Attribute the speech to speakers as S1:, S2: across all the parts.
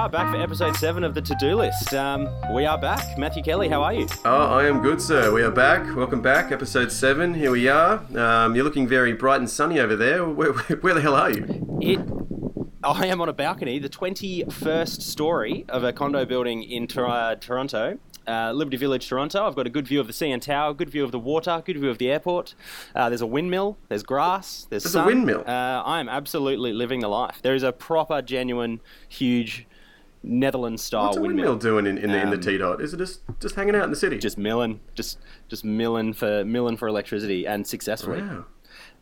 S1: are back for episode seven of the To Do List. Um, we are back. Matthew Kelly, how are you?
S2: Oh, I am good, sir. We are back. Welcome back, episode seven. Here we are. Um, you're looking very bright and sunny over there. Where, where, the hell are you?
S1: It. I am on a balcony, the 21st story of a condo building in Tor- Toronto. Uh, Liberty Village, Toronto. I've got a good view of the CN Tower, good view of the water, good view of the airport. Uh, there's a windmill, there's grass, there's,
S2: There's a windmill?
S1: Uh, I am absolutely living the life. There is a proper, genuine, huge Netherlands style
S2: What's a windmill doing in, in the in the
S1: Um,
S2: T dot? Is it just just hanging out in the city?
S1: Just milling, just just milling for milling for electricity and successfully.
S2: wow.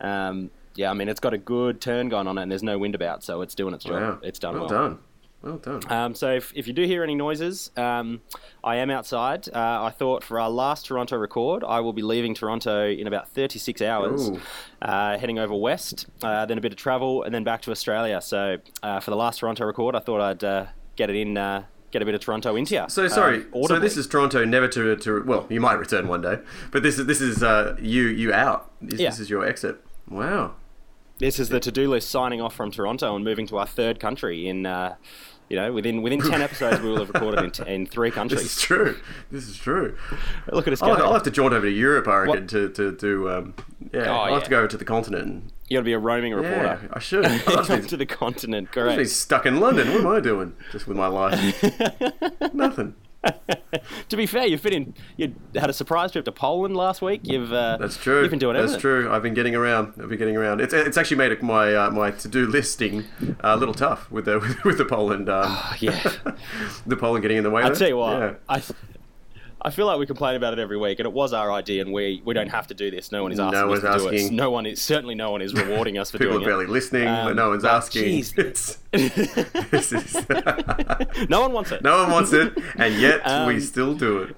S1: Um, yeah, I mean it's got a good turn going on it, and there's no wind about, so it's doing its job.
S2: Wow.
S1: It's done
S2: well.
S1: well.
S2: done. Well done.
S1: Um, so if, if you do hear any noises, um, I am outside. Uh, I thought for our last Toronto record, I will be leaving Toronto in about 36 hours, uh, heading over west, uh, then a bit of travel, and then back to Australia. So uh, for the last Toronto record, I thought I'd uh, get it in, uh, get a bit of Toronto into you.
S2: So sorry.
S1: Um,
S2: so this is Toronto, never to to. Well, you might return one day, but this is this is uh, you you out. This,
S1: Yeah.
S2: this is your exit. Wow.
S1: This is the to-do list signing off from Toronto and moving to our third country in, uh, you know, within within ten episodes we will have recorded in, t- in three
S2: This is true. This is true.
S1: Look at us
S2: I'll. I'll have to jaunt over to Europe, I reckon,
S1: What?
S2: to to do. Um, yeah,
S1: Oh,
S2: I'll have to go over to the continent. And,
S1: You got to be a roaming
S2: yeah,
S1: reporter.
S2: I should. I'll be-
S1: to the continent,
S2: I'll be
S1: correct.
S2: stuck in London. What am I doing? Just with my life? Nothing.
S1: to be fair, you've been in. You had a surprise trip to Poland last week. You've uh,
S2: That's true.
S1: You've been doing
S2: That's
S1: everything.
S2: true. I've been getting around. I've been getting around. It's, it's actually made my uh, my to do listing uh, a little tough with the with, the Poland. Um,
S1: yeah.
S2: the Poland getting in the way.
S1: I tell you what,
S2: Yeah.
S1: I. I feel like we complain about it every week, and it was our idea, and we, we don't have to do this. No one is asking
S2: one's
S1: us to do it. No one is certainly no one is rewarding us for
S2: People
S1: doing it.
S2: People are barely listening, but
S1: Um,
S2: no one's
S1: but
S2: asking.
S1: geez.
S2: It's, this is
S1: no one wants it.
S2: no one wants it, and yet we
S1: Um,
S2: still do it.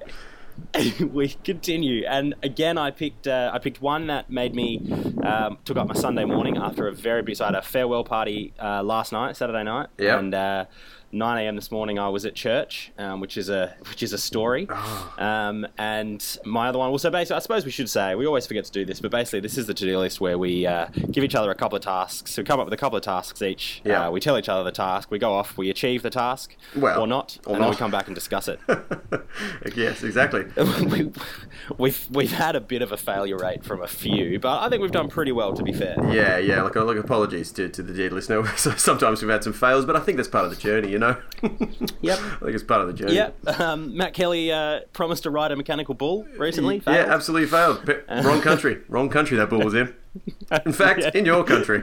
S1: we continue, and again, I picked uh, I picked one that made me um, took up my Sunday morning after a very busy. I had a farewell party uh, last night, Saturday night,
S2: Yep.
S1: and uh, 9 a.m. this morning I was at church, um, which is a which is a story. Um, and my other one, well, so basically, I suppose we should say we always forget to do this, but basically, this is the to-do list where we uh, give each other a couple of tasks. We come up with a couple of tasks each.
S2: Yeah.
S1: Uh, we tell each other the task. We go off. We achieve the task,
S2: Well,
S1: or not,
S2: or
S1: and then we come back and discuss it.
S2: yes, exactly.
S1: we, we've we've had a bit of a failure rate from a few, but I think we've done pretty well to be fair.
S2: Yeah, yeah. Like, like apologies to, to the dear listener. Sometimes we've had some fails, but I think that's part of the journey, know.
S1: Yep.
S2: I think it's part of the journey.
S1: Yep. Um, Matt Kelly uh, promised to ride a mechanical bull recently.
S2: Yeah, absolutely failed. Pe- Wrong country. Wrong country that bull was in. In fact,
S1: Yeah.
S2: in your country.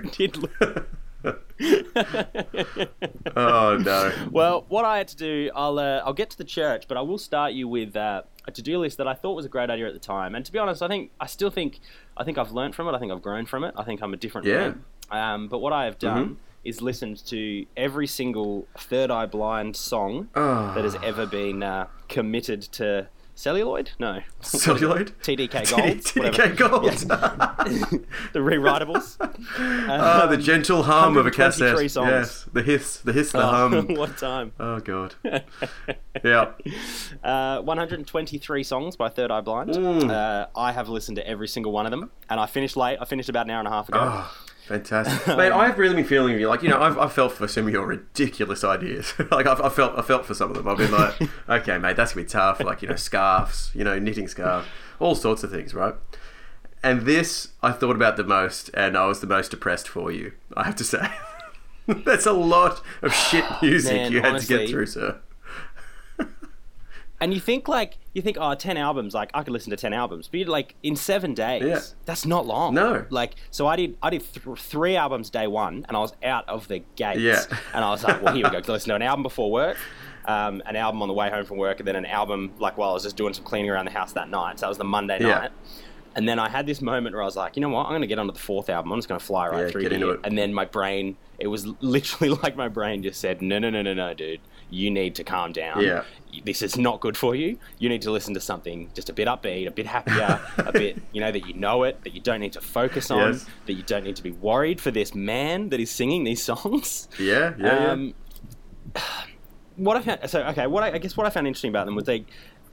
S2: Oh no.
S1: well, what I had to do, I'll uh, I'll get to the church, but I will start you with uh, a to-do list that I thought was a great idea at the time. And to be honest, I think I still think I think I've learned from it. I think I've grown from it. I think I'm a different
S2: Yeah.
S1: man. Um, but what I have done
S2: Mhm.
S1: Is listened to every single Third Eye Blind song
S2: Oh.
S1: that has ever been uh, committed to celluloid. No,
S2: Celluloid?
S1: TDK Gold.
S2: TDK Gold.
S1: the rewritables.
S2: Ah, the gentle hum of a
S1: 123
S2: cassette.
S1: songs.
S2: Yes, the hiss, the hiss, the
S1: Oh,
S2: hum.
S1: what a time.
S2: Oh god. Yeah.
S1: Uh, 123 songs by Third Eye Blind.
S2: Mm.
S1: Uh, I have listened to every single one of them, and I finished late. I finished about an hour and a half ago.
S2: Oh, fantastic, mate. I've really been feeling you. Like you know, I've, I've felt for some of your ridiculous ideas. like I've, I've felt, I felt for some of them. I've been like, okay, mate, that's gonna be tough. Like you know, scarves, you know, knitting scarves, all sorts of things, right? And this, I thought about the most, and I was the most depressed for you. I have to say, that's a lot of shit music
S1: Man,
S2: you had to get through, sir.
S1: And you think like you think, oh, 10 albums, like I could listen to ten albums, but you're like in seven days,
S2: Yeah.
S1: that's not long.
S2: No.
S1: like so I did I did th- three albums day one, and I was out of the gates.
S2: Yeah.
S1: and I was like, well, here we go. Listen to an album before work. Um, an album on the way home from work, and then an album like while I was just doing some cleaning around the house that night. So that was the Monday
S2: Yeah.
S1: night. And then I had this moment where I was like, you know what? I'm going to get onto the fourth album. I'm just going to fly right
S2: Yeah,
S1: through
S2: get
S1: here.
S2: into it.
S1: And then my brain, it was literally like my brain just said, no, no, no, no, no, dude. You need to calm down.
S2: Yeah.
S1: This is not good for you. You need to listen to something just a bit upbeat, a bit happier, a bit, you know, that you know it, that you don't need to focus on,
S2: Yes.
S1: that you don't need to be worried for this man that is singing these songs.
S2: Yeah, yeah,
S1: Um, what I found, so okay, what I, I guess what I found interesting about them was they,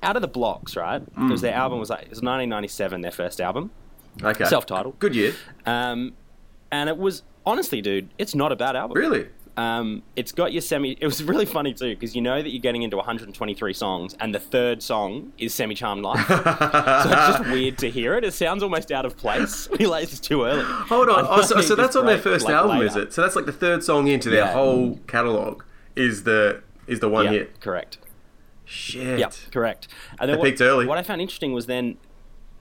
S1: out of the blocks, right?
S2: Mm.
S1: Because their album was like it was 1997, their first album.
S2: Okay.
S1: self-titled.
S2: Good year.
S1: Um, and it was honestly, dude, it's not a bad album.
S2: Really?
S1: Um, it's got your semi. It was really funny too because you know that you're getting into 123 songs, and the third song is "Semi Charmed Life." so it's just weird to hear it. It sounds almost out of place. You're like, it's too early.
S2: Hold on. Oh, so, so that's on their first
S1: like,
S2: album,
S1: later.
S2: is it? So that's like the third song into their
S1: Yeah.
S2: whole catalog. Is the is the one
S1: Yeah,
S2: hit?
S1: correct.
S2: Shit.
S1: Yep, correct. And then
S2: They
S1: what,
S2: peaked early.
S1: What I found interesting was then,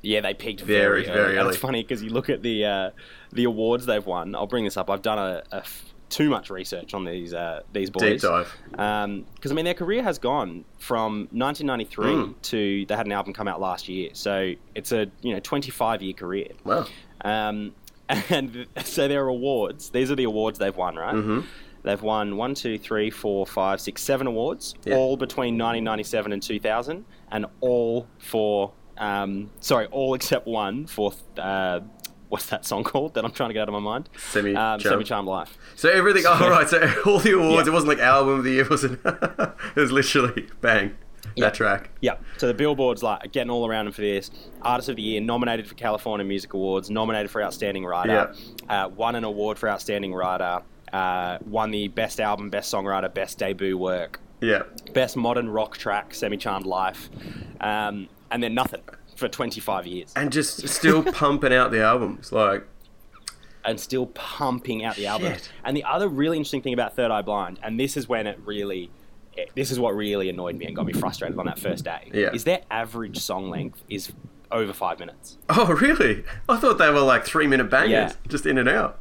S1: yeah, they peaked
S2: Very,
S1: very, early.
S2: very
S1: And. It's funny because you look at the uh, the awards they've won. I'll bring this up. I've done a, a f- too much research on these uh, these boys.
S2: Deep dive.
S1: Because I mean, their career has gone from 1993
S2: Mm.
S1: to they had an album come out last year, so it's a you know 25 year career.
S2: Wow.
S1: Um, and so their awards, these are the awards they've won, right?
S2: Mhm.
S1: They've won one, two, three, four, five, six, seven awards,
S2: Yeah.
S1: all between 1997 and 2000, and all for, um, sorry, all except one for, uh, what's that song called that I'm trying to get out of my mind?
S2: Semi
S1: Um,
S2: Charmed.
S1: Semi Charmed Life.
S2: So everything. Oh right. So all the awards.
S1: Yeah.
S2: It wasn't like album of the year. It wasn't. it was literally bang.
S1: Yeah.
S2: That track.
S1: Yeah. So the Billboard's like getting all around him for this. Artist of the Year, nominated for California Music Awards, nominated for Outstanding Writer, uh, won an award for Outstanding Writer, uh, won the Best Album, Best Songwriter, Best Debut Work,
S2: Yeah.
S1: Best Modern Rock Track, Semi Charmed Life, um, and then nothing for 25 years.
S2: And just still pumping out the albums. Like.
S1: and still pumping out the album.
S2: Shit.
S1: And the other really interesting thing about Third Eye Blind, and this is when it really, this is what really annoyed me and got me frustrated on that first day,
S2: Yeah.
S1: is their average song length is over five minutes.
S2: Oh really? I thought they were like three minute bangers,
S1: Yeah.
S2: just in and out.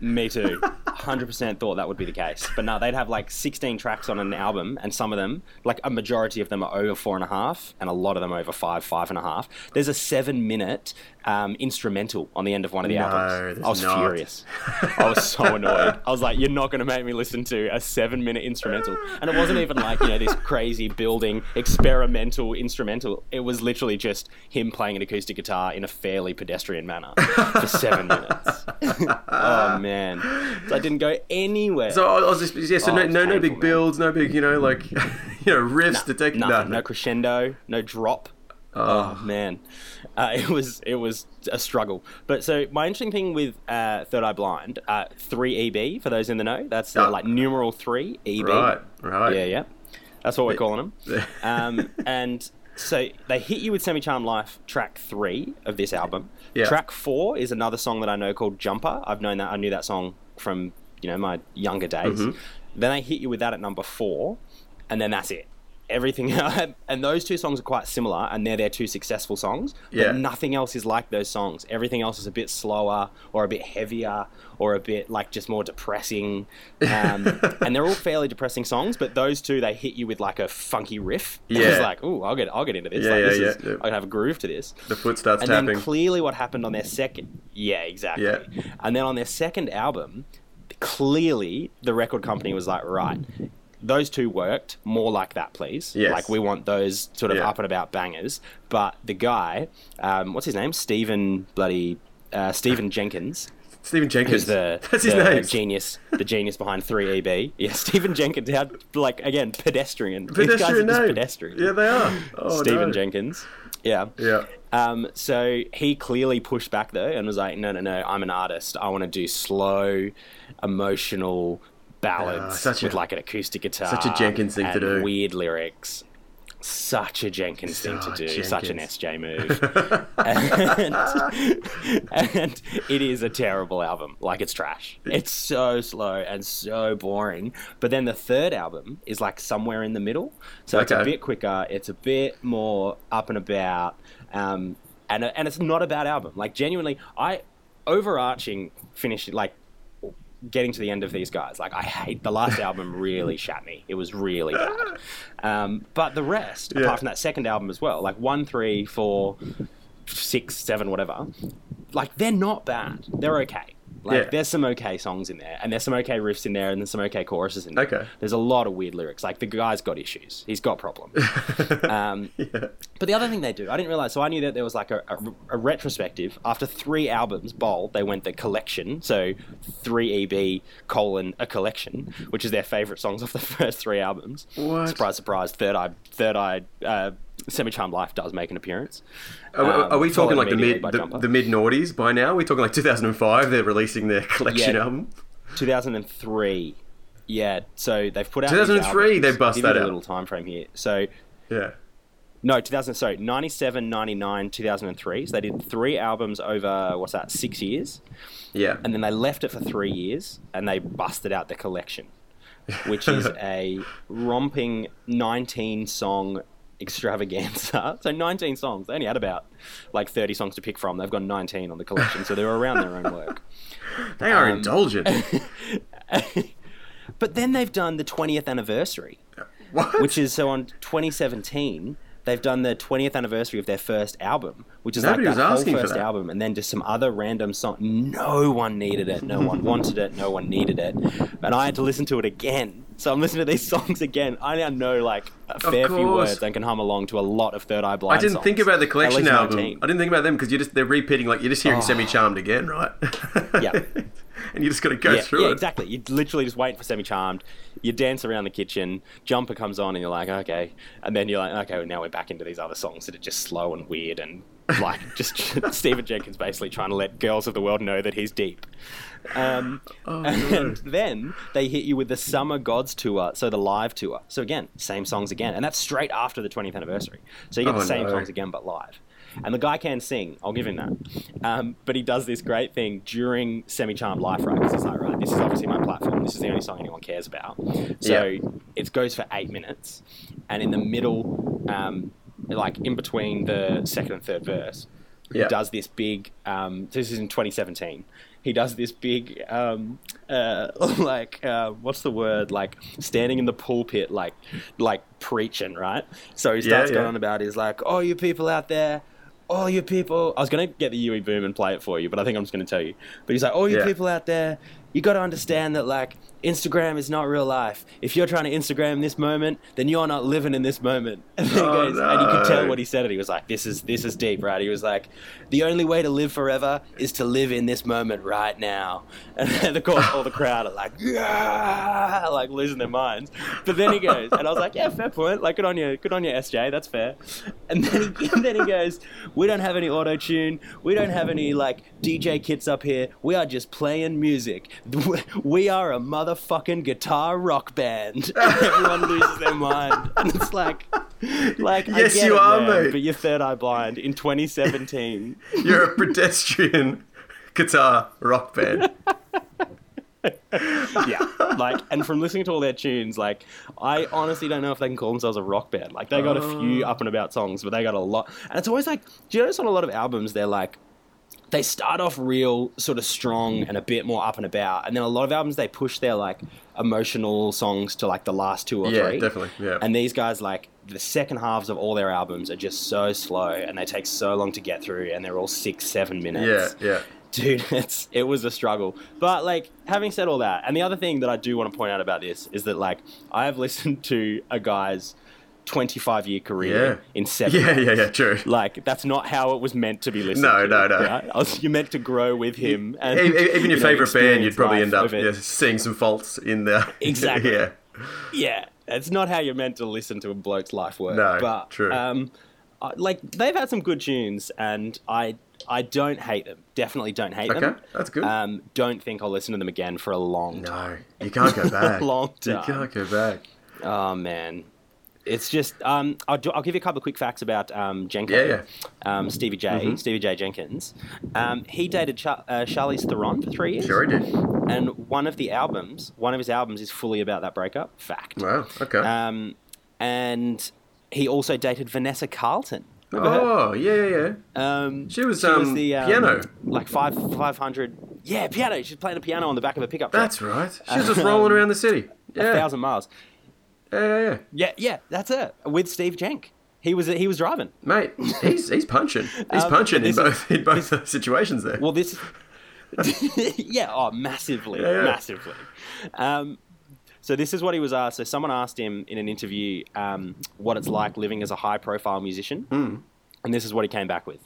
S1: Me too. 100% thought that would be the case. But no, they'd have like 16 tracks on an album, and some of them, like a majority of them, are over four and a half, and a lot of them over five, five and a half. There's a seven minute um, instrumental on the end of one of the
S2: No,
S1: albums. I was
S2: not.
S1: furious. I was so annoyed. I was like, you're not going to make me listen to a seven minute instrumental. And it wasn't even like, you know, this crazy building experimental instrumental. It was literally just him playing an acoustic guitar in a fairly pedestrian manner for seven minutes. oh, man. So I didn't go anywhere.
S2: So I was just yeah. So
S1: Oh,
S2: no, no, no big
S1: man.
S2: builds, no big you know like you know riffs to take.
S1: Nothing.
S2: no,
S1: No crescendo. No drop.
S2: Oh.
S1: Oh man, uh, it was it was a struggle. But so my interesting thing with uh, Third Eye Blind, uh, three EB for those in the know. That's uh,
S2: Oh.
S1: like numeral three EB.
S2: Right, right.
S1: Yeah, yeah. That's what we're calling them. um, and so they hit you with Semi Charmed Life, track three of this album.
S2: Yeah.
S1: Track four is another song that I know called Jumper. I've known that. I knew that song from you know my younger days.
S2: Mm-hmm.
S1: Then they hit you with that at number four, and then that's it. Everything and those two songs are quite similar, and they're their two successful songs. But
S2: Yeah.
S1: nothing else is like those songs. Everything else is a bit slower, or a bit heavier, or a bit like just more depressing. Um, and they're all fairly depressing songs, but those two they hit you with like a funky riff.
S2: Yeah.
S1: like, oh I'll get, I'll get into this.
S2: Yeah,
S1: like,
S2: yeah,
S1: this
S2: yeah,
S1: is. I can have a groove to this.
S2: The foot starts
S1: And
S2: tapping.
S1: then clearly, what happened on their second, yeah, exactly.
S2: Yeah.
S1: And then on their second album, clearly the record company was like, right, those two worked. More like that, please.
S2: Yes.
S1: Like we want those sort of
S2: Yeah.
S1: up and about bangers. But the guy, um, what's his name? Stephen bloody uh, Stephen Jenkins.
S2: Stephen Jenkins.
S1: The,
S2: That's his
S1: the
S2: name.
S1: genius, the genius behind 3EB. Yeah, Stephen Jenkins. How, like, again, pedestrian. These guys are
S2: Pedestrian
S1: just
S2: name.
S1: pedestrian.
S2: Yeah, they are. Oh,
S1: Stephen
S2: no.
S1: Jenkins. Yeah.
S2: Yeah.
S1: Um, so he clearly pushed back though and was like, no, no, no, I'm an artist. I want to do slow, emotional ballads
S2: Ah, such a-
S1: with like an acoustic guitar.
S2: such a Jenkins thing to do.
S1: Weird lyrics. Such a Jenkins thing to
S2: Oh,
S1: do. Such an SJ move. and, and it is a terrible album. Like it's trash. It's so slow and so boring. But then the third album is like somewhere in the middle. So it's a bit quicker. It's a bit more up and about. Um, and and it's not a bad album. Like genuinely, I overarching finish like getting to the end of these guys. Like I hate the last album. Really shat me. It was really bad. Um, but the rest,
S2: Yeah.
S1: apart from that second album as well, like one, three, four, six, seven, whatever, like they're not bad. They're okay. Like
S2: Yeah.
S1: there's some okay songs in there, and there's some okay riffs in there, and there's some okay choruses in there.
S2: Okay.
S1: There's a lot of weird lyrics. Like the guy's got issues. He's got problems. um,
S2: Yeah.
S1: but the other thing they do, I didn't realize. So I knew that there was like a, a, a retrospective after three albums. Bold, they went the collection. So three EB colon a collection, which is their favorite songs off the first three albums.
S2: What?
S1: Surprise, surprise. Third eye, third eye. Uh, Semi Charmed Life does make an appearance.
S2: Are, we-
S1: Um,
S2: are we talking like the mid
S1: by
S2: the, the mid noughties by now? We're talking like 2005. They're releasing their collection
S1: Yeah.
S2: album.
S1: 2003. Yeah, so they've put out
S2: 2003, they bust
S1: Give you
S2: that
S1: a little time frame here. So
S2: Yeah.
S1: no, 2000. Sorry, 97, 99, 2003. So they did three albums over what's that? Six years,
S2: Yeah.
S1: and then they left it for three years, and they busted out the collection, which is a romping 19 song extravaganza. So 19 songs. They only had about like 30 songs to pick from. They've got 19 on the collection, so they're around their own work.
S2: They are
S1: Um,
S2: indulgent.
S1: But then they've done the 20th anniversary,
S2: what?
S1: which is so on 2017. They've done the 20th anniversary of their first album, which is
S2: Nobody
S1: like that whole
S2: asking for
S1: first
S2: that.
S1: album, and then just some other random song. No one needed it. No one wanted it. No one needed it. And I had to listen to it again. So I'm listening to these songs again. I now know like a fair few words and can hum along to a lot of Third Eye Blind.
S2: I didn't
S1: songs.
S2: think about the collection album.
S1: 19.
S2: I didn't think about them because you just they're repeating like you're just hearing
S1: Oh.
S2: Semi Charmed again, right?
S1: Yeah.
S2: and you just got to go
S1: yeah,
S2: through
S1: yeah,
S2: it.
S1: exactly. You literally just wait for Semi Charmed. You dance around the kitchen. Jumper comes on, and you're like, okay. And then you're like, okay, well, now we're back into these other songs that are just slow and weird, and like just Stephen Jenkins basically trying to let girls of the world know that he's deep. Um,
S2: Oh,
S1: and then they hit you with the Summer Gods tour, so the live tour. So again, same songs again, and that's straight after the 20th anniversary. So you get
S2: Oh,
S1: the same
S2: no.
S1: songs again, but live. And the guy can sing, I'll give him that. Um, but he does this great thing during Semi Charmed Life, right? Because he's like, right, this is obviously my platform. This is the only song anyone cares about. So
S2: Yeah.
S1: it goes for eight minutes. And in the middle, um, like in between the second and third verse, he
S2: Yeah.
S1: does this big, um, this is in 2017. He does this big, um, uh, like, uh, what's the word? Like standing in the pulpit, like, like preaching, right? So he starts
S2: Yeah,
S1: going
S2: yeah.
S1: on about, he's like, oh, you people out there, all you people. I was going to get the UE Boom and play it for you, but I think I'm just going to tell you. But he's like, all you
S2: Yeah.
S1: people out there, you got to understand that, like, Instagram is not real life. If you're trying to Instagram this moment, then you're not living in this moment. And, then he
S2: Oh,
S1: goes, and you could tell what he said. It. He was like, "This is this is deep, right?" He was like, "The only way to live forever is to live in this moment right now." And then, of course, all the crowd are like, "Yeah!" like losing their minds. But then he goes, and I was like, "Yeah, fair point. Like, good on you, good on you, SJ. That's fair." And then he, and then he goes, "We don't have any auto tune. We don't have any like DJ kits up here. We are just playing music. We are a motherfucking guitar rock band." Everyone loses their mind, and it's like. Like,
S2: Yes, you
S1: it,
S2: are,
S1: man,
S2: mate.
S1: But you're third eye blind in 2017.
S2: You're a pedestrian guitar rock band.
S1: yeah, like, and from listening to all their tunes, like, I honestly don't know if they can call themselves a rock band. Like, they got a few
S2: Oh.
S1: up and about songs, but they got a lot. And it's always like, do you notice on a lot of albums, they're like, they start off real sort of strong mm. and a bit more up and about, and then a lot of albums they push their like emotional songs to like the last two or
S2: Yeah,
S1: three.
S2: definitely, yeah.
S1: And these guys like the second halves of all their albums are just so slow and they take so long to get through, and they're all six, seven minutes.
S2: Yeah, yeah.
S1: dude it's it was a struggle but like having said all that and the other thing that i do want to point out about this is that like i have listened to a guy's 25 year career
S2: Yeah.
S1: in seven
S2: Yeah, yeah, yeah, true.
S1: like that's not how it was meant to be listened
S2: No,
S1: to
S2: no, no.
S1: right? Was, you're meant to grow with him and
S2: Even
S1: you
S2: your
S1: know,
S2: favourite band, you'd probably end up yeah, seeing some faults in there.
S1: Exactly.
S2: yeah.
S1: yeah, it's not how you're meant to listen to a bloke's life work.
S2: No,
S1: but
S2: true.
S1: Um, I- like they've had some good tunes, and I I don't hate them. Definitely don't hate them.
S2: Okay, that's good.
S1: Um, don't think I'll listen to them again for a long time.
S2: No, you can't go back.
S1: long time.
S2: You can't go back.
S1: Oh man, it's just um, I'll, do, I'll give you a couple of quick facts about um, Jenko.
S2: Yeah, yeah.
S1: Um, Stevie J, Stevie J Jenkins. Um, he dated Char- uh, Charlize Theron for three years.
S2: Sure, he did.
S1: And one of the albums, one of his albums, is fully about that breakup. Fact.
S2: Wow. Okay.
S1: Um, and he also dated Vanessa Carlton. Remember her?
S2: oh, yeah, yeah, yeah.
S1: Um,
S2: She was, um, piano.
S1: like five five hundred. Yeah, piano. She's playing a piano on the back of a pickup truck.
S2: That's right. She was just rolling around the city.
S1: a
S2: Yeah.
S1: thousand miles.
S2: Yeah, yeah, yeah.
S1: Yeah, that's it. With Steve Jenk, he was he was driving.
S2: Mate, he's he's punching. He's
S1: Um,
S2: punching in
S1: this is-
S2: both in both situations there.
S1: Well, this. yeah, oh, massively,
S2: Yeah, yeah.
S1: massively. Um, so this is what he was asked. So someone asked him in an interview um, what it's like living as a high-profile musician,
S2: Hmm.
S1: and this is what he came back with.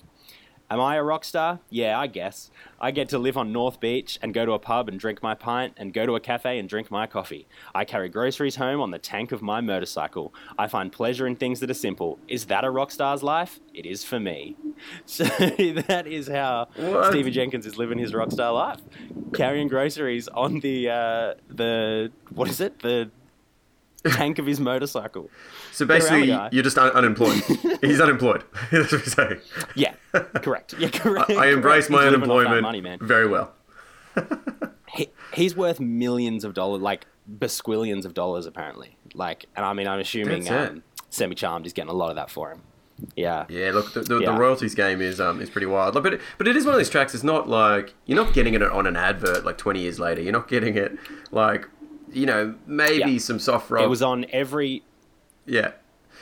S1: Am I a rock star? Yeah, I guess. I get to live on North Beach and go to a pub and drink my pint and go to a cafe and drink my coffee. I carry groceries home on the tank of my motorcycle. I find pleasure in things that are simple. Is that a rock star's life? It is for me. So that is how
S2: What?
S1: Stephen Jenkins is living his rock star life, carrying groceries on the uh, the what is it the tank of his motorcycle.
S2: So basically, you're just un- unemployed. He's unemployed. That's what he's saying.
S1: Yeah, correct. Yeah, correct.
S2: I embrace
S1: correct.
S2: my
S1: He's living off that
S2: unemployment
S1: money, man.
S2: very well.
S1: he, he's worth millions of dollars, like besquillions of dollars, apparently. Like, and I mean, I'm assuming um, Semi Charmed is getting a lot of that for him. Yeah.
S2: Yeah, look, the, the,
S1: Yeah.
S2: the royalties game is um is pretty wild. Like, But it, but it is one of these tracks. It's not like you're not getting it on an advert like 20 years later. You're not getting it like you know maybe
S1: Yeah.
S2: some soft rock.
S1: It was on every.
S2: Yeah,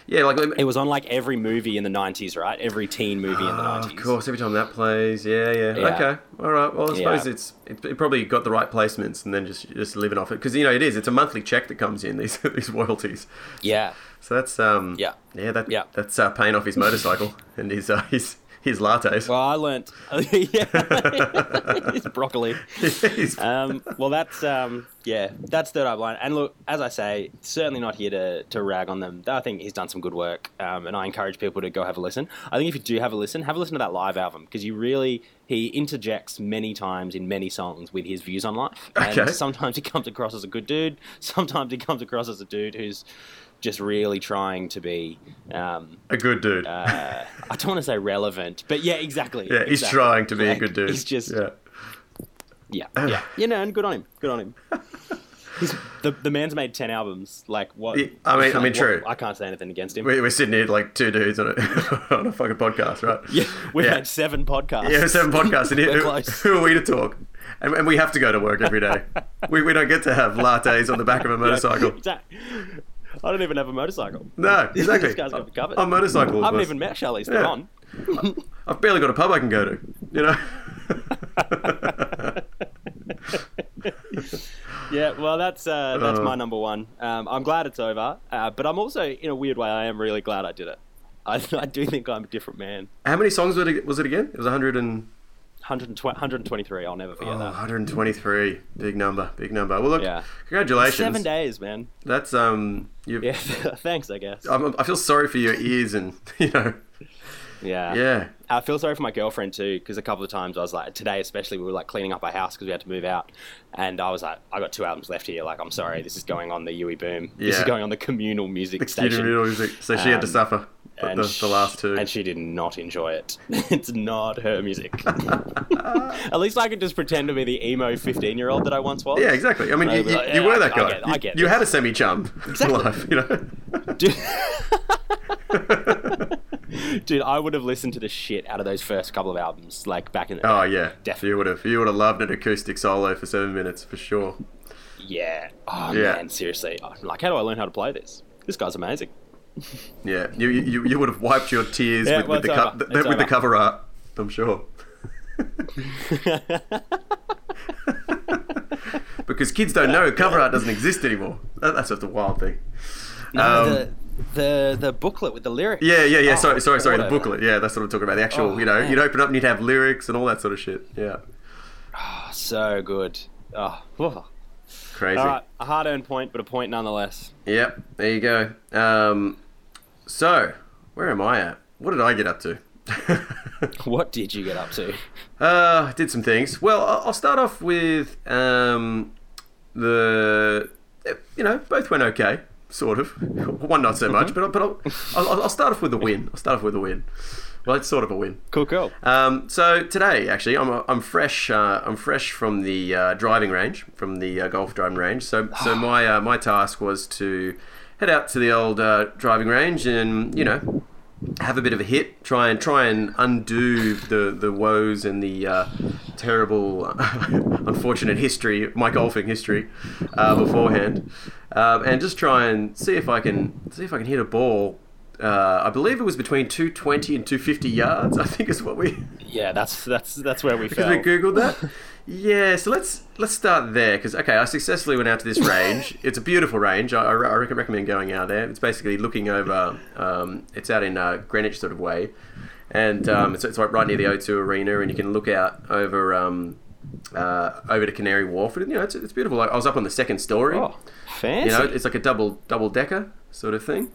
S2: yeah. Like
S1: It was on like every movie in the '90s, right? Every teen movie in the
S2: Oh,
S1: '90s.
S2: Of course, every time that plays, yeah, yeah.
S1: Yeah.
S2: Okay, all right. Well, I suppose
S1: Yeah.
S2: it's it, it probably got the right placements, and then just just living off it because you know it is. It's a monthly check that comes in these these royalties.
S1: Yeah.
S2: So that's um
S1: Yeah.
S2: yeah that
S1: Yeah.
S2: that's uh, paying off his motorcycle and his uh, his his lattes.
S1: Well, I learnt. yeah. it's broccoli. Um, well, that's um, yeah, that's third eye blind. And look, as I say, certainly not here to, to rag on them. I think he's done some good work, um, and I encourage people to go have a listen. I think if you do have a listen, have a listen to that live album because you really he interjects many times in many songs with his views on life. And
S2: Okay.
S1: sometimes he comes across as a good dude. Sometimes he comes across as a dude who's just really trying to be. Um,
S2: a good dude.
S1: uh, I don't want to say relevant, but yeah, exactly.
S2: yeah, he's
S1: exactly.
S2: trying to be a good dude.
S1: He's just
S2: yeah.
S1: yeah, yeah, you know, and good on him. Good on him. He's, the the man's made ten albums. Like what?
S2: Yeah, I mean- I mean,
S1: what-
S2: true.
S1: I can't say anything against him.
S2: We- We're sitting here like two dudes on a on a fucking podcast, right?
S1: yeah, we've
S2: Yeah.
S1: had seven podcasts.
S2: Yeah, seven podcasts, and who,
S1: close.
S2: who are we to talk? And, and we have to go to work every day. we, we don't get to have lattes on the back of a motorcycle.
S1: Exactly. I don't even have a motorcycle.
S2: No, exactly.
S1: this guy's got me covered.
S2: On motorcycle.
S1: I haven't even met Charlize
S2: Yeah.
S1: Theron.
S2: I've barely got a pub I can go to. You know.
S1: Yeah, well, that's uh, that's
S2: Uh.
S1: my number one. Um, I'm glad it's over, uh, but I'm also, in a weird way, I am really glad I did it. I, I do think I'm a different man.
S2: How many songs was it, was it again? It was 100 and,
S1: 120, 123, I'll never forget
S2: oh,
S1: that.
S2: 123. Big number. Big number. Well, look.
S1: Yeah.
S2: Congratulations.
S1: Seven days, man.
S2: That's um. You've,
S1: Yeah, thanks, I guess.
S2: I'm, I feel sorry for your ears and you know.
S1: Yeah.
S2: Yeah.
S1: I feel sorry for my girlfriend too, because a couple of times I was like, today especially, we were like cleaning up our house because we had to move out, and I was like, I got two albums left here. Like, I'm sorry, this is going on the UE Boom. Yeah. This is going on the communal music
S2: You
S1: station.
S2: realize it. So she had to
S1: Um,
S2: suffer the,
S1: and
S2: the, the last two.
S1: And she did not enjoy it. it's not her music. At least I could just pretend to be the emo 15 year old that I once was.
S2: yeah, exactly. I mean, you, you,
S1: like,
S2: you were
S1: I-
S2: that
S1: I
S2: guy.
S1: get- I
S2: you,
S1: get
S2: you
S1: this.
S2: had a semi chum
S1: Exactly.
S2: life, you know.
S1: Dude, Dude, I would have listened to the shit out of those first couple of albums, like back in the
S2: Oh
S1: day.
S2: yeah,
S1: Definitely.
S2: You would have you would have loved an acoustic solo for seven minutes for sure.
S1: Yeah. Oh
S2: Yeah.
S1: man, seriously. I'm like, how do I learn how to play this? This guy's amazing.
S2: Yeah, you you, you would have wiped your tears
S1: Yeah,
S2: with,
S1: well,
S2: with the co-
S1: over.
S2: th-
S1: It's
S2: with the cover art. I'm sure. because kids don't know cover art doesn't exist anymore. That- That's just a wild thing.
S1: No,
S2: Um,
S1: the, the the booklet with the lyrics.
S2: Yeah, yeah, yeah.
S1: Oh,
S2: sorry, sorry, sorry. The booklet. Yeah, that's what I'm talking about. The actual,
S1: Oh,
S2: you know,
S1: man.
S2: you'd open up and you'd have lyrics and all that sort of shit. Yeah,
S1: Oh, so good. Oh, whew.
S2: crazy.
S1: All right, a hard-earned point, but a point nonetheless.
S2: Yep, there you go. Um, so, where am I at? What did I get up to?
S1: What did you get up to?
S2: Uh, did some things. Well, I'll start off with um, the, you know, both went okay, sort of. One not so much, but but I'll, I'll, I'll start off with the win. I'll start off with the win. Well, it's sort of a win.
S1: Cool, cool.
S2: Um, so today, actually, I'm, I'm fresh. Uh, I'm fresh from the uh, driving range, from the uh, golf driving range. So so my uh, my task was to head out to the old uh, driving range and you know have a bit of a hit, try and try and undo the the woes and the uh, terrible, unfortunate history, my golfing history uh, beforehand, um, and just try and see if I can see if I can hit a ball. Uh, I believe it was between 220 and 250 yards. I think is what we
S1: Yeah, that's that's that's where we
S2: because
S1: fell.
S2: we googled that. Yeah, so let's let's start there because okay, I successfully went out to this range. it's a beautiful range. I, I re- recommend going out there. It's basically looking over. Um, it's out in uh, Greenwich sort of way, and um, it's, it's right right near the O2 Arena, and you can look out over um, uh, over to Canary Wharf. And, you know, it's, it's beautiful. Like, I was up on the second story.
S1: Oh, fancy.
S2: You know, it's like a double double decker sort of thing.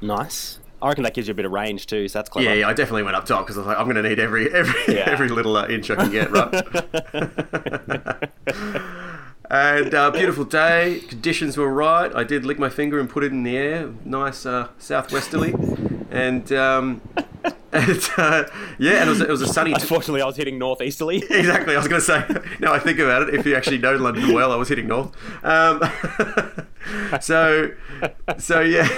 S1: nice. I reckon that gives you a bit of range too, so that's clever.
S2: Yeah, yeah, I definitely went up top because I was like, I'm going to need every every
S1: Yeah.
S2: every little uh, inch I can get, right? and uh, beautiful day, conditions were right. I did lick my finger and put it in the air, nice uh, southwesterly, and um, and uh, yeah, and it was it was a sunny. T-
S1: Unfortunately, I was hitting northeasterly.
S2: Exactly. I was going to say. Now I think about it, if you actually know London well, I was hitting north. Um, so, so yeah.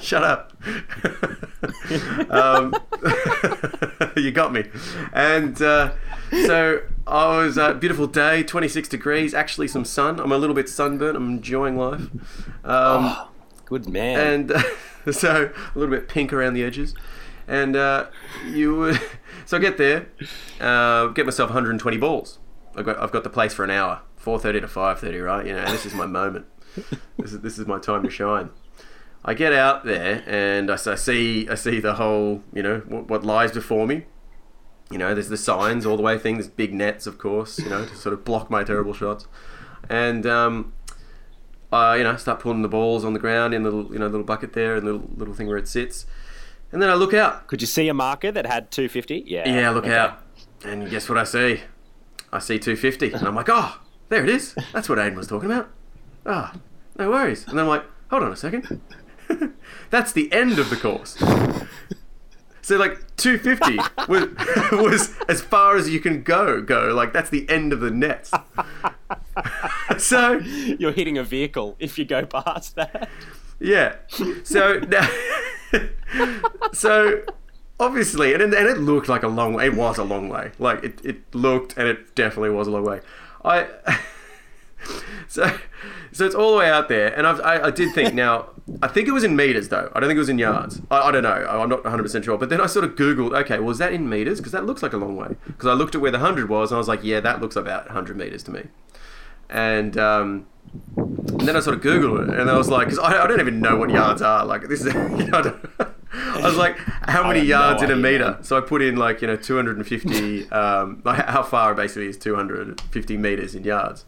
S2: Shut up. um, you got me. And uh, so I was a uh, beautiful day, 26 degrees, actually some sun. I'm a little bit sunburnt. I'm enjoying life. Um,
S1: Good man.
S2: and uh, so a little bit pink around the edges. And uh, you would, so I get there, uh, get myself 120 balls. I've got, I've got the place for an hour, 4:30 to 5:30, right? You know, this is my moment. This is this is my time to shine. I get out there and I, I see I see the whole you know what, what lies before me. You know, there's the signs all the way thing. There's big nets, of course, you know, to sort of block my terrible shots. And um, I, you know, start pulling the balls on the ground in the little, you know little bucket there and the little, little thing where it sits. And then I look out.
S1: Could you see a marker that had 250? Yeah.
S2: Yeah, look
S1: okay.
S2: out. And guess what I see? I see 250. And I'm like, oh, there it is. That's what Aiden was talking about. Ah, no worries. And then I'm like, hold on a second. That's the end of the course. So like 250 was, was as far as you can go. Go like that's the end of the nets. so
S1: You're hitting a vehicle if you go past that.
S2: yeah. So now, so obviously, and it, and it looked like a long way. It was a long way. Like it, it looked, and it definitely was a long way. I. So, so it's all the way out there, and I've, I, I did think now. I think it was in meters though. I don't think it was in yards. I, I don't know. I'm not 100 percent sure. But then I sort of googled. Okay, was that in meters? Because that looks like a long way. Because I looked at where the hundred was, and I was like, yeah, that looks about 100 meters to me. And um, and then I sort of Googled it, and I was like, because I, I don't even know what yards are. Like, this is, you know, I, I was like, how many
S1: have no
S2: yards in a meter? So I put in like, you know, 250, um, like how far basically is 250 meters in yards.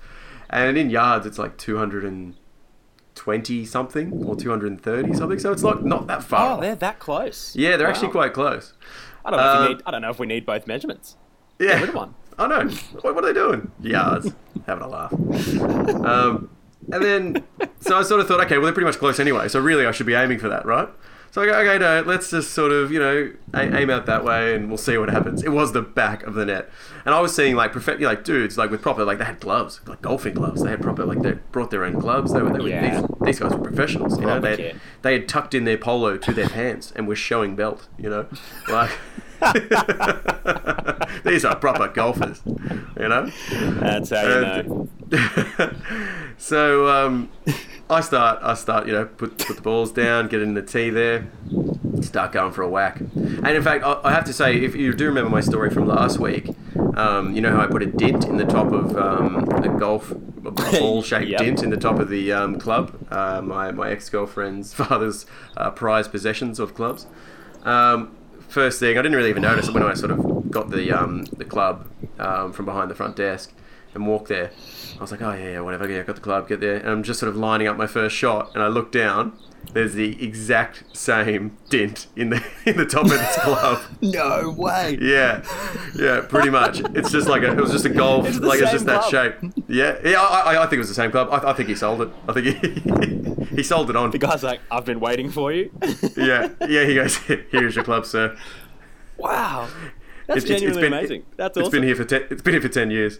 S2: And in yards, it's like 220 something or 230 something. So it's like not that far.
S1: Oh, they're that close.
S2: yeah, they're actually quite close.
S1: I don't know. if we need, I don't know if we need both measurements.
S2: Yeah.
S1: one.
S2: I know. What, what are they doing? Yards. Having a laugh. Um, and then, so I sort of thought, okay, well, they're pretty much close anyway. So really, I should be aiming for that, right? So I go, okay, no, let's just sort of, you know, aim out that way and we'll see what happens. It was the back of the net. And I was seeing like, prof- like dudes, like with proper, like they had gloves, like golfing gloves. They had proper, like they brought their own gloves. They were, they were
S1: Yeah.
S2: these, these guys were professionals, you know. They had, they had tucked in their polo to their pants and were showing belt, you know, like. These are proper golfers, you know.
S1: That's how you
S2: And-
S1: know.
S2: so um, I start, I start, you know, put put the balls down, get in the tee there, start going for a whack. And in fact, I, I have to say, if you do remember my story from last week, um, you know how I put a dint in the top of um, a golf, a ball-shaped
S1: Yep.
S2: dint in the top of the um, club. Uh, my my ex-girlfriend's father's uh, prized possessions of clubs. Um, first thing, I didn't really even notice it when I sort of got the um, the club um, from behind the front desk and walked there. I was like, oh yeah, yeah, whatever. Yeah, I got the club. Get there, and I'm just sort of lining up my first shot, and I look down. There's the exact same dent in the in the top of this club.
S1: No way.
S2: Yeah, yeah, pretty much. It's just like a, it was just a golf,
S1: It's
S2: like it's just that
S1: club.
S2: shape. Yeah, yeah. I, I- I think it was the same club. I, I think he sold it. I think he he sold it on.
S1: The guy's like, I've been waiting for you.
S2: Yeah, yeah. He goes, here's your club, sir.
S1: wow. That's
S2: It's- it's-
S1: genuinely
S2: been-
S1: amazing. That's
S2: It's
S1: awesome.
S2: been here for ten, it's been here for ten years,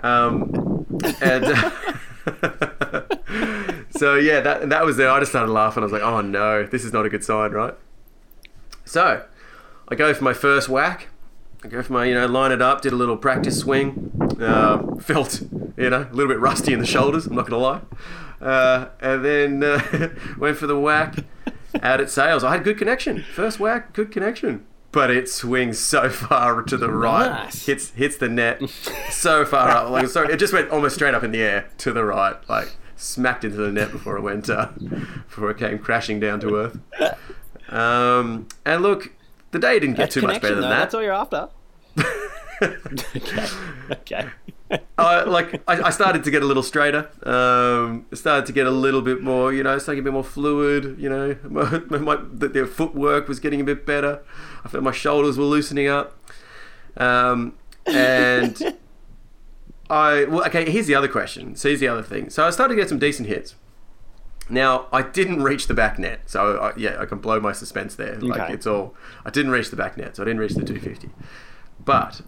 S2: um, and so yeah, that that was there. I just started laughing. I was like, oh no, this is not a good sign, right? So I go for my first whack. I go for my, you know, line it up, did a little practice swing. Uh, felt, you know, a little bit rusty in the shoulders. I'm not gonna lie. Uh, and then uh, went for the whack out at sales. I had good connection. First whack, good connection. But it swings so far to the right,
S1: Nice.
S2: hits hits the net so far up. Like sorry, it just went almost straight up in the air to the right, like smacked into the net before it went uh, before it came crashing down to earth. Um, and look, the day didn't get
S1: That's
S2: too much better than
S1: though.
S2: that.
S1: That's all you're after. okay. Okay.
S2: uh, like I, I started to get a little straighter. Um, started to get a little bit more, you know, starting a bit more fluid. You know, my, my, the, the footwork was getting a bit better. I felt my shoulders were loosening up. Um, and I well, okay. Here's the other question. So here's the other thing. So I started to get some decent hits. Now I didn't reach the back net, so I, yeah, I can blow my suspense there. Like it's all. I didn't reach the back net, so I didn't reach the 250. But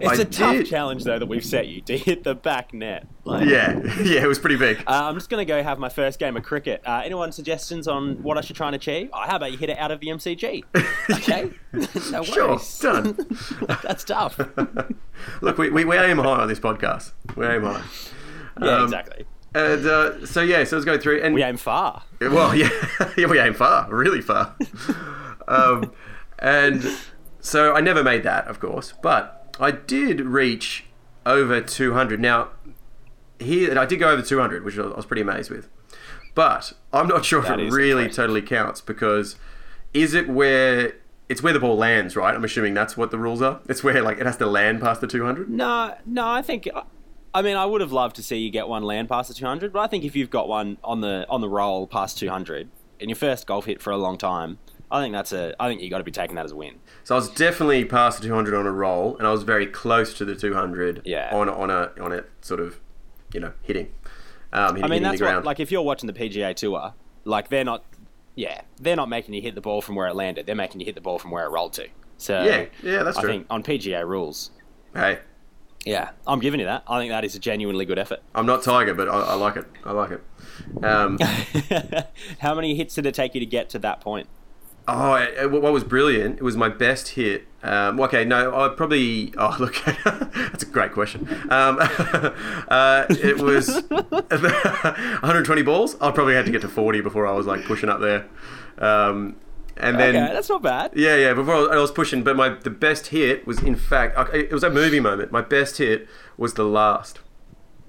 S1: It's
S2: I
S1: a tough
S2: did-
S1: challenge though that we've set you to hit the back net. Like,
S2: Yeah, yeah, it was pretty big.
S1: Uh, I'm just going to go have my first game of cricket. Uh, anyone suggestions on what I should try and achieve? Oh, how about you hit it out of the MCG? Okay, no
S2: Sure, done.
S1: That's tough.
S2: Look, we, we, we aim high on this podcast. We aim high.
S1: Yeah,
S2: Um,
S1: exactly.
S2: And uh, so yeah, so let's go through. And
S1: We aim far.
S2: well, yeah, yeah, we aim far, really far. um, and so I never made that, of course, but I did reach over 200. Now, here I did go over 200, which I was pretty amazed with. But I'm not sure
S1: That
S2: if it really
S1: impressive.
S2: totally counts because is it where it's where the ball lands, right? I'm assuming that's what the rules are. It's where like it has to land past the 200.
S1: No, no, I think. I mean, I would have loved to see you get one land past the 200, but I think if you've got one on the on the roll past 200 in your first golf hit for a long time, I think that's a. I think you got to be taking that as a win.
S2: So I was definitely past the 200 on a roll, and I was very close to the 200
S1: Yeah.
S2: on on a on it sort of, you know, hitting. Um, hitting,
S1: I mean, that's what like if you're watching the PGA Tour, like they're not, yeah, they're not making you hit the ball from where it landed. They're making you hit the ball from where it rolled to. So
S2: Yeah, yeah, that's
S1: I
S2: true.
S1: I think on PGA rules,
S2: hey,
S1: yeah, I'm giving you that. I think that is a genuinely good effort.
S2: I'm not Tiger, but I, I like it. I like it. Um,
S1: How many hits did it take you to get to that point?
S2: Oh, it- it- what was brilliant? It was my best hit. Um, okay, no, I probably. Oh, look, that's a great question. Um, uh, it was 120 balls. I probably had to get to 40 before I was like pushing up there. Um, and then
S1: okay, that's not bad.
S2: Yeah, yeah. Before I was, I was pushing, but my the best hit was in fact it was a movie moment. My best hit was the last.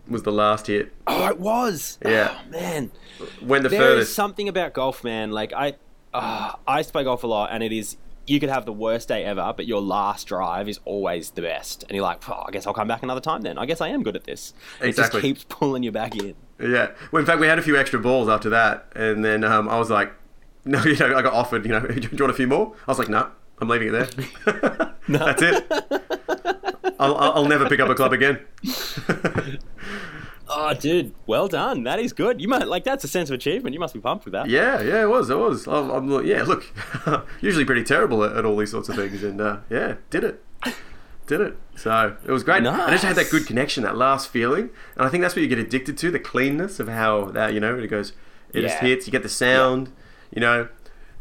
S2: Was the last hit
S1: Oh, it was.
S2: Yeah.
S1: Oh, man.
S2: when the
S1: There is
S2: furthest?
S1: something about golf, man. Like I, uh, I used to play golf a lot, and it is you could have the worst day ever, but your last drive is always the best. And you're like, oh, I guess I'll come back another time then. I guess I am good at this.
S2: Exactly.
S1: It just keeps pulling you back in.
S2: Yeah. Well, in fact, we had a few extra balls after that, and then um, I was like, no, you know, I got offered. You know, do you want a few more? I was like, no, I'm leaving it there. That's it. I'll I'll never pick up a club again.
S1: Oh, dude, well done. That is good. You might like that's a sense of achievement. You must be pumped with that.
S2: Yeah, yeah, it was, it was. I'm, I'm yeah, look, usually pretty terrible at, at all these sorts of things, and uh, yeah, did it, did it. So it was great. I just had that good connection, that last feeling, and I think that's what you get addicted to—the cleanness of how that you know it goes, it just hits, you get the sound, you know,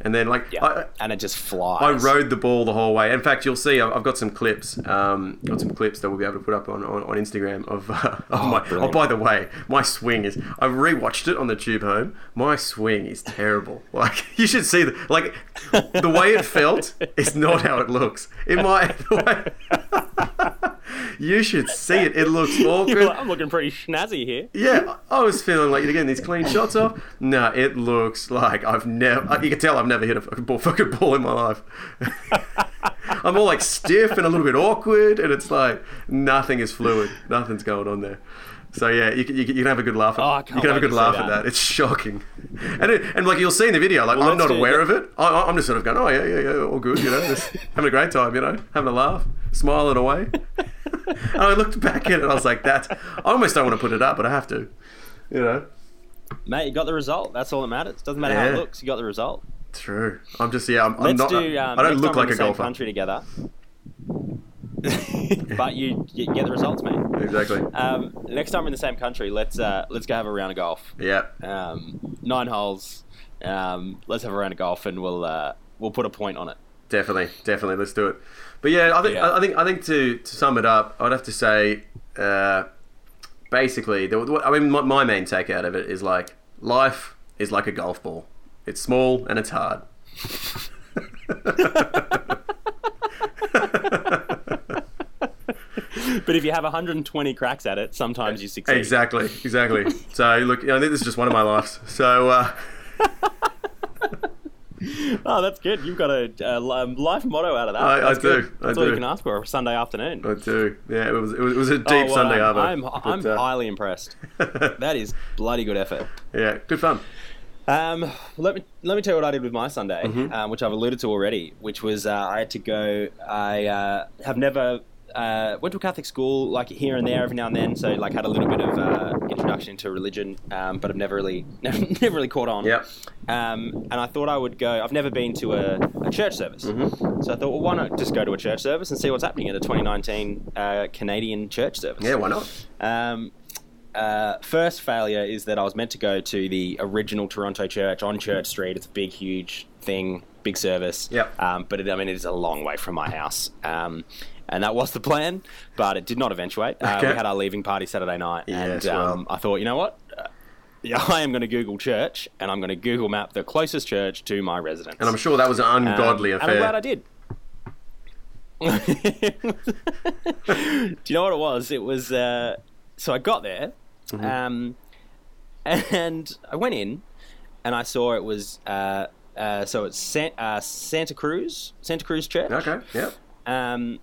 S2: and then like
S1: Yeah,
S2: I,
S1: and it just flies.
S2: I rode the ball the whole way. In fact, you'll see I've I've got some clips. Um, got some clips that we'll be able to put up on, on, on Instagram of, uh, of my. Oh, by the way, my swing is. I rewatched it on the tube home. My swing is terrible. Like you should see the like the way it felt is not how it looks. In my the way, you should see it. It looks awkward.
S1: like, I'm looking pretty snazzy here.
S2: Yeah, I was feeling like you're getting these clean shots off. No, it looks like I've never. Uh, you can tell I've never hit a fucking ball, fucking ball in my life. I'm all like stiff and a little bit awkward, and it's like nothing is fluid. Nothing's going on there. So yeah, you can, you can, have a good laugh. At,
S1: Oh,
S2: you can have a good laugh at
S1: that.
S2: that. It's shocking, and it, and like you'll see in the video, like
S1: Well,
S2: I'm not aware of it. I, I'm just sort of going, oh yeah, yeah, yeah, all good, you know, just having a great time, you know, having a laugh, smiling away. and I looked back at it, and I was like, that's. I almost don't want to put it up, but I have to, you know.
S1: Mate, you got the result. That's all that matters. Doesn't matter how it looks. You got the result.
S2: True. I'm just yeah. I'm, I'm
S1: Let's
S2: not.
S1: do. Um,
S2: I don't look like a golfer.
S1: country together. but you, you get the results, mate.
S2: Exactly.
S1: Um, next time we're in the same country, let's uh, let's go have a round of golf.
S2: Yeah.
S1: Um, nine holes. Um, let's have a round of golf, and we'll uh, we'll put a point on it.
S2: Definitely. Definitely. Let's do it. But yeah, I think
S1: Yeah.
S2: I think I think to, to sum it up, I'd have to say, uh, basically, the, the- I mean, my, my main take out of it is like life is like a golf ball. It's small and it's hard.
S1: But if you have 120 cracks at it, sometimes you succeed.
S2: Exactly. Exactly. so look, you know, this is just one of my lives. So. Uh,
S1: oh, that's good. You've got a, a life motto out of that.
S2: I- I do.
S1: good.
S2: I
S1: That's all
S2: do.
S1: you can ask for a Sunday afternoon.
S2: I do. Yeah, it was it was, it was a deep
S1: Oh, well,
S2: Sunday
S1: I'm,
S2: arvo.
S1: I'm, I'm
S2: uh,
S1: highly impressed. That is bloody good effort.
S2: yeah, good fun.
S1: Um, let me let me tell you what I did with my Sunday,
S2: Mm-hmm.
S1: um, which I've alluded to already. Which was uh, I had to go. I uh, have never uh, went to a Catholic school, like here and there, every now and then. So like had a little bit of uh, introduction to religion, um, but I've never really never, never really caught on.
S2: Yep.
S1: Um, and I thought I would go. I've never been to a, a church service,
S2: Mm-hmm.
S1: so I thought, well, why not just go to a church service and see what's happening at a 2019 uh, Canadian church service?
S2: Yeah, why not?
S1: Um, uh, first failure is that I was meant to go to the original Toronto church on Church Street. It's a big, huge thing, big service.
S2: Yep.
S1: Um, but it, I mean, it is a long way from my house. Um, and that was the plan, but it did not eventuate. Uh,
S2: Okay.
S1: We had our leaving party Saturday night, and um. I thought, you know what? Uh, yeah, I am going to Google church, and I'm going to Google map the closest church to my residence.
S2: And I'm sure that was an
S1: Um,
S2: ungodly
S1: And I'm glad I did. Do you know what it was? It was uh, so I got there,
S2: Mm-hmm.
S1: um, and I went in, and I saw it was uh, uh, so it's San- Santa Cruz, Santa Cruz Church,
S2: okay. Yep.
S1: um,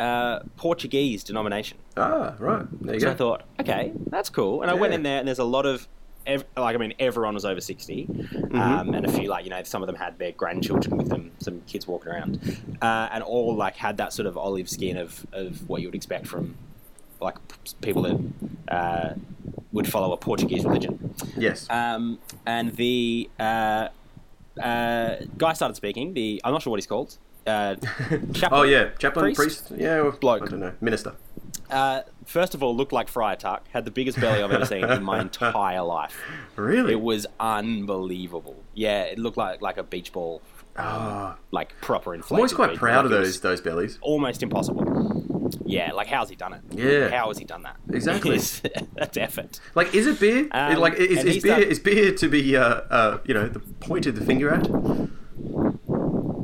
S1: uh, Portuguese denomination.
S2: Ah, right. There you
S1: So
S2: go.
S1: I thought, okay, that's cool. And I went in there, and there's a lot of, ev- like, I mean, everyone was over 60,
S2: Mm-hmm.
S1: um, and a few, like, you know, some of them had their grandchildren with them, some kids walking around, uh, and all, like, had that sort of olive skin of, of what you would expect from, like, people that uh, would follow a Portuguese religion.
S2: Yes.
S1: Um, and the uh, uh, guy started speaking. The I'm not sure what he's called. Uh, chaplain?
S2: oh yeah, chaplain,
S1: priest?
S2: priest, yeah, well,
S1: Bloke.
S2: I don't know, minister.
S1: Uh, first of all, looked like Friar Tuck. Had the biggest belly I've ever seen in my entire life.
S2: Really?
S1: It was unbelievable. Yeah, it looked like like a beach ball,
S2: Ah,
S1: like proper inflated.
S2: I'm always quite
S1: beach-
S2: proud of
S1: like it
S2: those those bellies.
S1: Almost impossible. Yeah, like how's he done it?
S2: Yeah.
S1: how has he done that?
S2: Exactly.
S1: That's effort.
S2: Like, is it beer?
S1: Um,
S2: like, is, is beer
S1: done-
S2: is beer to be uh, uh, you know the pointed the finger at?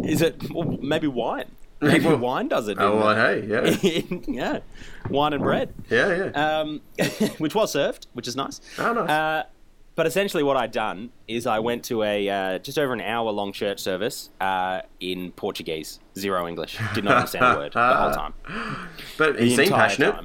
S1: Is it well, maybe wine?
S2: Maybe
S1: wine does it.
S2: Oh, well, hey, yeah,
S1: yeah, wine and bread.
S2: yeah, yeah.
S1: um, which was served, which is nice.
S2: Oh, nice.
S1: Uh, but essentially, what I'd done is I went to a uh, just over an hour long church service uh, in Portuguese, zero English, did not understand a word the whole time.
S2: but he seemed passionate.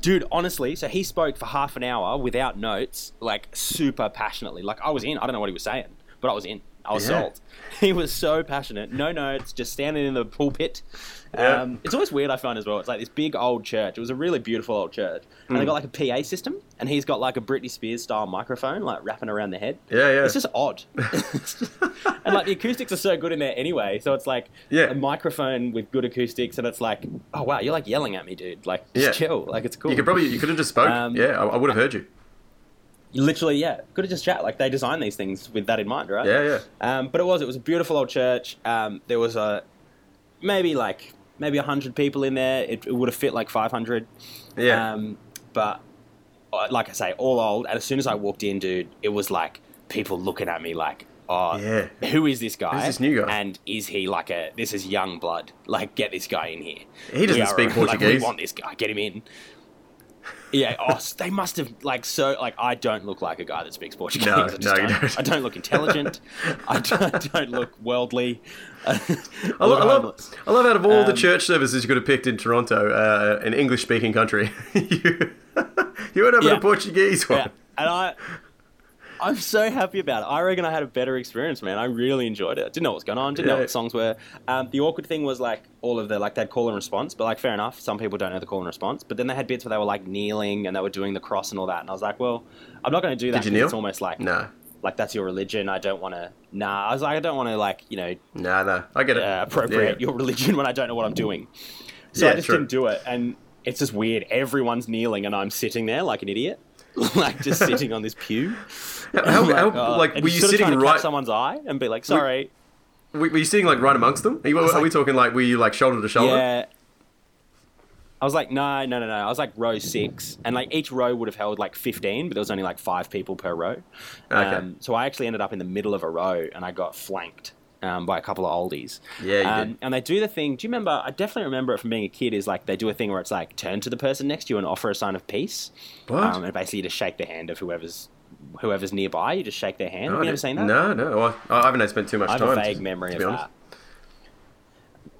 S1: Dude, honestly, so he spoke for half an hour without notes, like super passionately. Like I was in. I don't know what he was saying, but I was in. I was
S2: Yeah.
S1: sold. He was so passionate, no notes, just standing in the pulpit.
S2: Yeah.
S1: Um, it's always weird. I find as well. It's like this big old church. It was a really beautiful old church, and
S2: Hmm.
S1: they got like a PA system, and he's got like a Britney Spears style microphone, like wrapping around the head.
S2: Yeah, yeah.
S1: It's just odd. and like the acoustics are so good in there anyway. So it's like
S2: Yeah.
S1: a microphone with good acoustics, and it's like, oh wow, you're like yelling at me, dude. Like just
S2: Yeah.
S1: chill. Like it's cool.
S2: You could probably you could have just spoke.
S1: Um,
S2: yeah, I, I would have heard you.
S1: Literally, yeah, could have just chat. Like they designed these things with that in mind, right?
S2: Yeah, yeah.
S1: Um, but it was it was a beautiful old church. Um, there was a maybe like maybe hundred people in there. It, it would have fit like five hundred.
S2: Yeah.
S1: Um, but uh, like I say, all old. And as soon as I walked in, dude, it was like people looking at me like, oh,
S2: Yeah.
S1: who is this guy?
S2: Who's this new guy?
S1: And is he like a? This is young blood. Like, get this guy in here.
S2: He doesn't
S1: are-
S2: speak
S1: Like,
S2: Portuguese.
S1: we want this guy. Get him in. Yeah, oh, they must have like so like I don't look like a guy that speaks Portuguese.
S2: No,
S1: I,
S2: no,
S1: don't.
S2: don't.
S1: I don't look intelligent. I don't, don't look worldly. I,
S2: I, lo-
S1: look
S2: love. I love out of all the
S1: Um,
S2: church services you could have picked in Toronto, uh, an English speaking country, you, you went over
S1: Yeah.
S2: the Portuguese one.
S1: Yeah, and I, I'm so happy about it. I reckon I had a better experience, man. I really enjoyed it. Didn't know what was going on. Didn't know
S2: Yeah.
S1: what songs were. Um, the awkward thing was like all of the like they'd call and response, but like fair enough. Some people don't know the call and response. But then they had bits where they were like kneeling and they were doing the cross and all that. And I was like, well, I'm not going to do that.
S2: Did you kneel?
S1: It's almost like
S2: No,
S1: like that's your religion. I don't want to. Nah, I was like, I don't want to like you know
S2: no, no. I get it.
S1: uh, appropriate
S2: Yeah.
S1: your religion when I don't know what I'm doing. So
S2: Yeah,
S1: I just
S2: true.
S1: didn't do it, and it's just weird. Everyone's kneeling, and I'm sitting there like an idiot, like just sitting on this pew.
S2: How- how-
S1: oh.
S2: like,
S1: And
S2: were you sitting
S1: to
S2: right-
S1: someone's eye and be like, sorry,
S2: Were, were you sitting like right amongst them? Are, you, are we talking like were you like shoulder to shoulder?
S1: yeah. I was like, no, no, no, no. I was like row six, and like each row would have held like fifteen, but there was only like five people per row.
S2: Okay.
S1: Um, so I actually ended up in the middle of a row, and I got flanked um, by a couple of oldies.
S2: Yeah, you
S1: um,
S2: did.
S1: And they do the thing. Do you remember? I definitely remember it from being a kid. Is like they do a thing where it's like turn to the person next to you and offer a sign of peace.
S2: What?
S1: Um, and basically you just shake the hand of whoever's whoever's nearby. You just shake their hand. Have you ever seen that?
S2: No, no. I, I haven't spent too much time.
S1: I have
S2: time.
S1: a vague
S2: to-
S1: memory
S2: to
S1: of
S2: honest.
S1: that.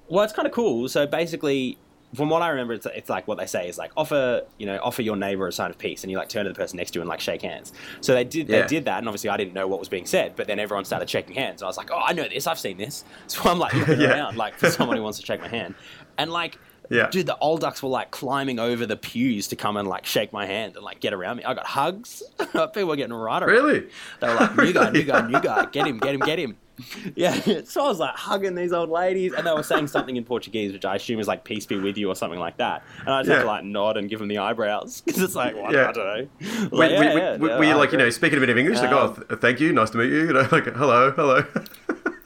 S1: Well, it's kind of cool. So basically, from what I remember, it's, it's like what they say is like offer, you know, offer your neighbor a sign of peace, and you like turn to the person next to you and like shake hands. So they did,
S2: Yeah.
S1: they did that, and obviously I didn't know what was being said, but then everyone started shaking hands. And I was like, oh, I know this, I've seen this. So I'm like looking
S2: Yeah.
S1: around like for someone who wants to shake my hand, and like.
S2: Yeah.
S1: Dude, the old ducks were like climbing over the pews to come and like shake my hand and like get around me. I got hugs. People were getting right around.
S2: Really?
S1: They were like, new guy, new guy, new guy, get him, get him, get him. Yeah, so I was like hugging these old ladies, and they were saying something in Portuguese, which I assume is like "peace be with you" or something like that. And I just had to like nod and give them the eyebrows because it's like, well,
S2: Yeah.
S1: I don't know.
S2: Were,
S1: Like,
S2: were-
S1: yeah, yeah,
S2: were-
S1: yeah,
S2: were you like, you know, speaking a bit of English? Like,
S1: Um,
S2: oh, th- thank you, nice to meet you. You know, like, hello, hello.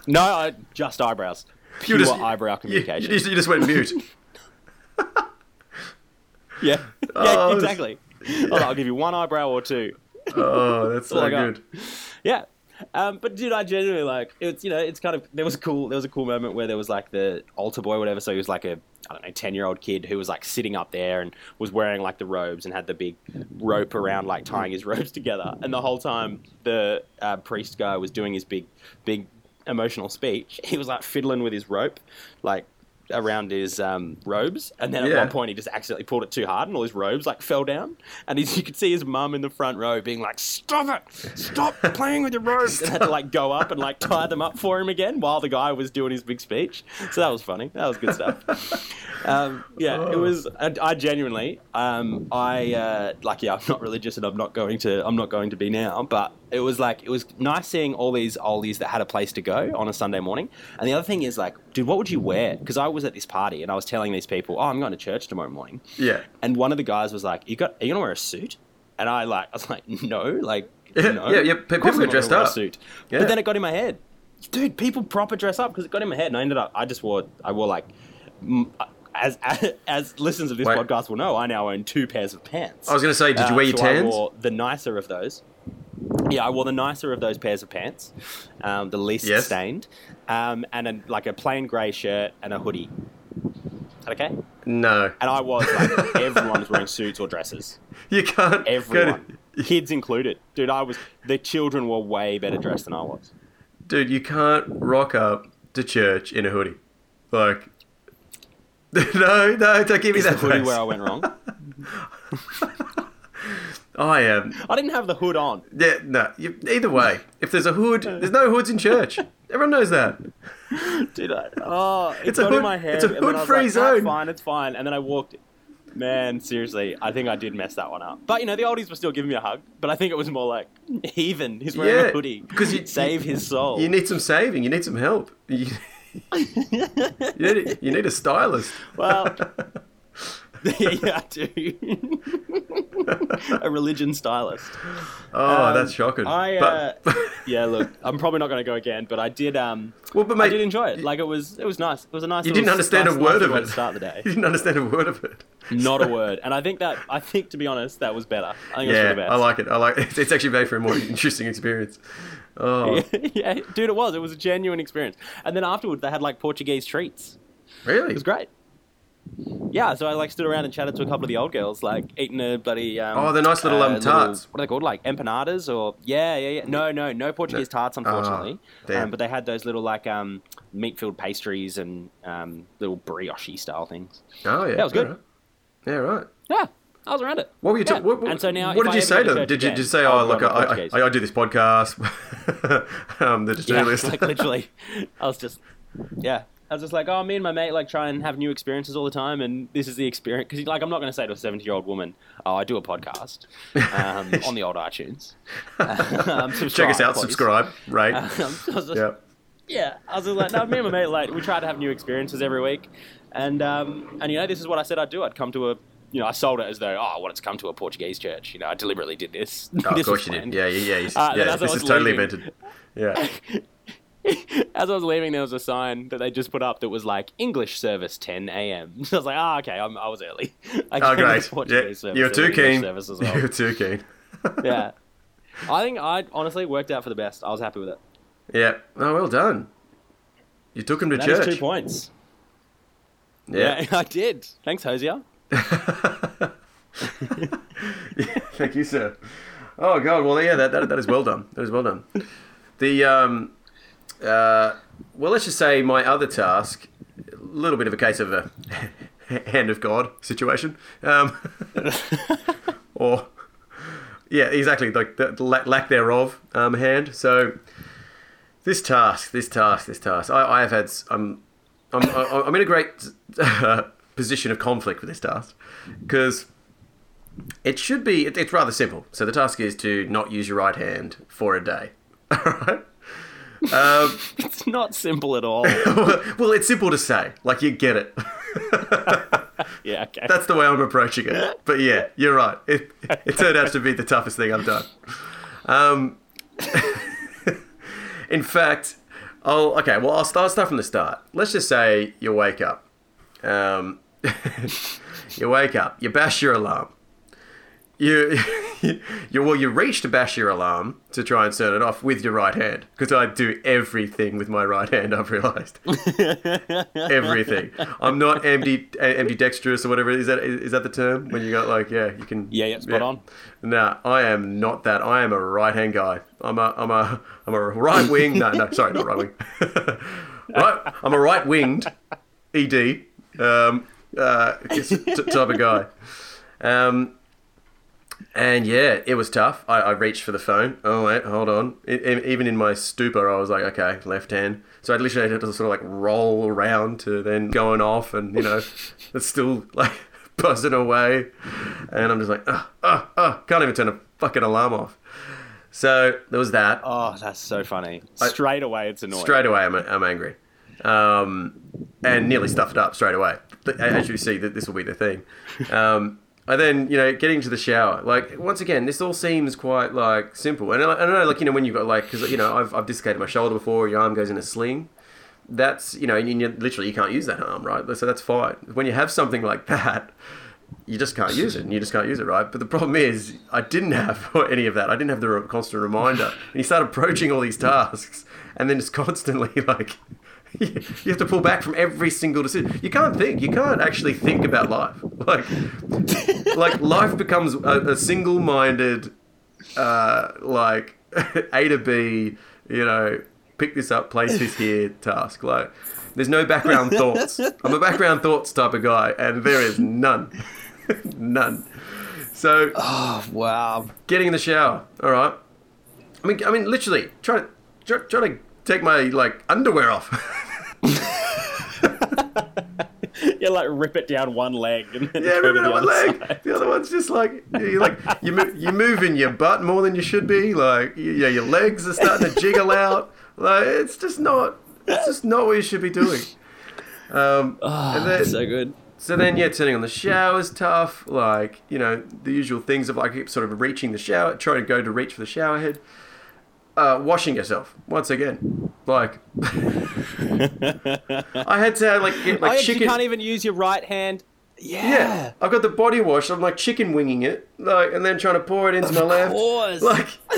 S1: No, I, just eyebrows. Pure
S2: just-
S1: eyebrow
S2: You,
S1: communication.
S2: you just, you just went mute.
S1: yeah, yeah,
S2: Oh,
S1: exactly. I was like, I'll give you one eyebrow or two.
S2: Oh, that's so good.
S1: Yeah. Um, but dude, I genuinely like it's you know it's kind of there was a cool there was a cool moment where there was like the altar boy or whatever so he was like a I don't know ten year old kid who was like sitting up there and was wearing like the robes and had the big rope around like tying his robes together and the whole time the uh, priest guy was doing his big big emotional speech he was like fiddling with his rope like around his um, robes and then at
S2: Yeah.
S1: one point he just accidentally pulled it too hard and all his robes like fell down. And he's, you could see his mum in the front row being like stop it! Stop playing with your robes! And had to like go up and like tie them up for him again while the guy was doing his big speech. So that was funny. That was good stuff. Um, yeah it was I, I genuinely um, I uh, like yeah I'm not religious and I'm not going to I'm not going to be now but it was like it was nice seeing all these oldies that had a place to go on a Sunday morning and the other thing is like dude what would you wear because I was at this party and I was telling these people oh I'm going to church tomorrow morning
S2: Yeah.
S1: and one of the guys was like, "You got? Are you gonna wear a suit?" And I like, I was like, "No, like,
S2: Yeah,
S1: no.
S2: yeah, yeah,
S1: Of
S2: pe-
S1: course
S2: people get dressed up.
S1: suit.
S2: Yeah.
S1: But then it got in my head, dude. People proper dress up because it got in my head, and I ended up. I just wore. I wore like. As, as, as listeners of this
S2: Wait.
S1: podcast will know, I now own two pairs of pants.
S2: I was going to say, did you
S1: Uh,
S2: wear your
S1: so I
S2: tans?
S1: wore the nicer of those. Yeah, I wore the nicer of those pairs of pants, um, the least
S2: Yes.
S1: stained, um, and a, like a plain grey shirt and a hoodie. Okay,
S2: No.
S1: and I was like, everyone was wearing suits or dresses.
S2: You can't.
S1: Everyone,
S2: to,
S1: kids included. Dude, I was. The children were way better dressed than I was.
S2: dude, you can't rock up to church in a hoodie. Like, no, no, don't give me
S1: Is
S2: that
S1: the hoodie where I went wrong?
S2: I am.
S1: I didn't have the hood on.
S2: Yeah, no. You, either way, if there's a hood, there's no hoods in church. Everyone knows that.
S1: Did I? Oh, it
S2: It's a hood-
S1: in my head.
S2: it's a
S1: and then I was
S2: hood-free
S1: like,
S2: zone."
S1: It's fine, it's fine. And then I walked. Man, seriously, I think I did mess that one up. But you know, the oldies were still giving me a hug. But I think it was more like heathen. He's wearing
S2: Yeah,
S1: a hoodie
S2: because you-
S1: save his soul.
S2: You need some saving. You need some help. You, you, need, you need a stylist.
S1: Well, yeah, yeah, I do. a religion stylist.
S2: oh,
S1: Um,
S2: that's shocking.
S1: I,
S2: but,
S1: uh, yeah, look, I'm probably not going to go again, but I did. Um,
S2: well, but mate, I
S1: did enjoy it. Like it was, it was nice. It was a nice.
S2: you didn't understand
S1: nice-
S2: a word of it.
S1: start the day.
S2: You didn't understand a word of it.
S1: Not a word. And I think that I think to be honest, that was better. I think it was
S2: Yeah,
S1: the best.
S2: I like it. I like it. It's actually made for a more interesting experience. Oh,
S1: yeah, dude, it was. It was a genuine experience. And then afterwards, they had like Portuguese treats.
S2: really?
S1: It was great. Yeah, so I like stood around and chatted to a couple of the old girls, like eating a bloody. Um,
S2: Oh, the nice little, um, tarts.
S1: what are they called? Like empanadas or yeah, yeah, yeah. No, no, no Portuguese tarts, unfortunately.
S2: Oh,
S1: um, but they had those little like um, meat-filled pastries and um, little brioche style things.
S2: Oh, yeah.
S1: Yeah, was good.
S2: alright. Yeah, right.
S1: Yeah, I was around it.
S2: What were you?
S1: Yeah.
S2: ta- what, what,
S1: and so now,
S2: what did you say to them? Did you just say, "Oh,
S1: go
S2: look, I, I, I, I do this podcast. um, the
S1: Yeah, like literally, I was just, yeah, I was just like, oh, me and my mate like try and have new experiences all the time, and this is the experience because like I'm not going to say to a 70 year old woman, oh, I do a podcast um, on the old iTunes. um,
S2: Check us out.
S1: please.
S2: Subscribe. Rate.
S1: Um, I just-
S2: yeah.
S1: yeah, I was just like, no, me and my mate like we try to have new experiences every week, and um, and you know this is what I said I'd do. I'd come to a. You know, I sold it as though, oh, I wanted to come to a Portuguese church. You know, I deliberately did this.
S2: Oh, of
S1: This
S2: course you did. Yeah, yeah, yeah.
S1: Uh,
S2: yeah
S1: then as I
S2: this is totally
S1: leaving-
S2: invented. Yeah.
S1: As I was leaving, there was a sign that they just put up that was like English service 10 a.m. So I was like, ah, okay, I'm, I was early. I
S2: Oh,
S1: came to the
S2: great.
S1: Portuguese
S2: Yeah, you're too keen.
S1: Service as well.
S2: You're too keen.
S1: yeah, I think I honestly worked out for the best. I was happy with it.
S2: Yeah. Oh, well done. You took him to
S1: That is
S2: church.
S1: two points.
S2: Yeah.
S1: I did. Thanks, Hosier.
S2: Yeah, Thank you, sir. Oh god, well yeah, that, that, that is well done. That is well done. The um, uh, well, let's just say my other task, a little bit of a case of a hand of God situation, um, or yeah, exactly like the lack thereof um, hand. So this task, this task, this task, I, I have had. I'm, I'm, I'm in a great uh, position of conflict with this task because it should be. It, it's rather simple. So the task is to not use your right hand for a day. All right.
S1: Um, it's not simple at all.
S2: well, it's simple to say. Like you get it.
S1: yeah, okay.
S2: That's the way I'm approaching it. But yeah, you're right. It, it turned out to be the toughest thing I've done. Um, in fact, I'll okay. Well, I'll start, I'll start from the start. Let's just say you wake up. Um, you wake up. You bash your alarm you, you well, you reach to bash your alarm to try and turn it off with your right hand because I do everything with my right hand. I've realised everything. I'm not empty ambidextrous or whatever. Is that is that the term when you got like yeah you can
S1: yeah yeah spot yeah. on.
S2: Nah, I am not that. I am a right hand guy. I'm a I'm a I'm a right wing. no no sorry not right wing. right I'm a right winged ed um, uh, type of guy. Um, and yeah, it was tough. I, I reached for the phone. Oh wait, hold on. It, it, even in my stupor, I was like, okay, left hand. So I literally had to sort of like roll around to then going off, and you know, it's still like buzzing away, and I'm just like, oh, oh, oh, can't even turn a fucking alarm off. So there was that.
S1: Oh, that's so funny. Straight I, away, it's annoying.
S2: Straight away, I'm, I'm angry, um, and nearly stuffed up straight away. As you see, that this will be the thing. Um, and then you know getting to the shower like once again this all seems quite like simple. And I, I don't know like you know when you've got like because you know I've, I've dislocated my shoulder before your arm goes in a sling. That's you know you, you, literally you can't use that arm right? So that's fine. When you have something like that you just can't use it. And you just can't use it right? But the problem is i didn't have any of that. I didn't have the constant reminder. And you start approaching all these tasks and then just constantly like you have to pull back from every single decision. You can't think. You can't actually think about life. Like, like life becomes a, a single-minded, uh, like A to B. You know, pick this up, place this here task. Like, there's no background thoughts. I'm a background thoughts type of guy, and there is none, none. So,
S1: oh wow,
S2: getting in the shower. All right. I mean, I mean, literally, try to try, try to take my like underwear off.
S1: You like rip it down one leg and then
S2: yeah, rip it down one leg. Side. The other one's just like you like you move, you moving your butt more than you should be. Like yeah, your legs are starting to jiggle out. Like it's just not. It's just not what you should be doing. Um,
S1: oh, and then, so good.
S2: So then, yeah, turning on the shower is tough. Like, you know, the usual things of like sort of reaching the shower, trying to go to reach for the shower head uh, washing yourself once again. Like, I had to like get like
S1: oh,
S2: chicken.
S1: You can't even use your right hand. Yeah.
S2: yeah, I've got the body wash. I'm like chicken winging it, like, and then trying to pour it into
S1: of
S2: my left.
S1: Course.
S2: Like,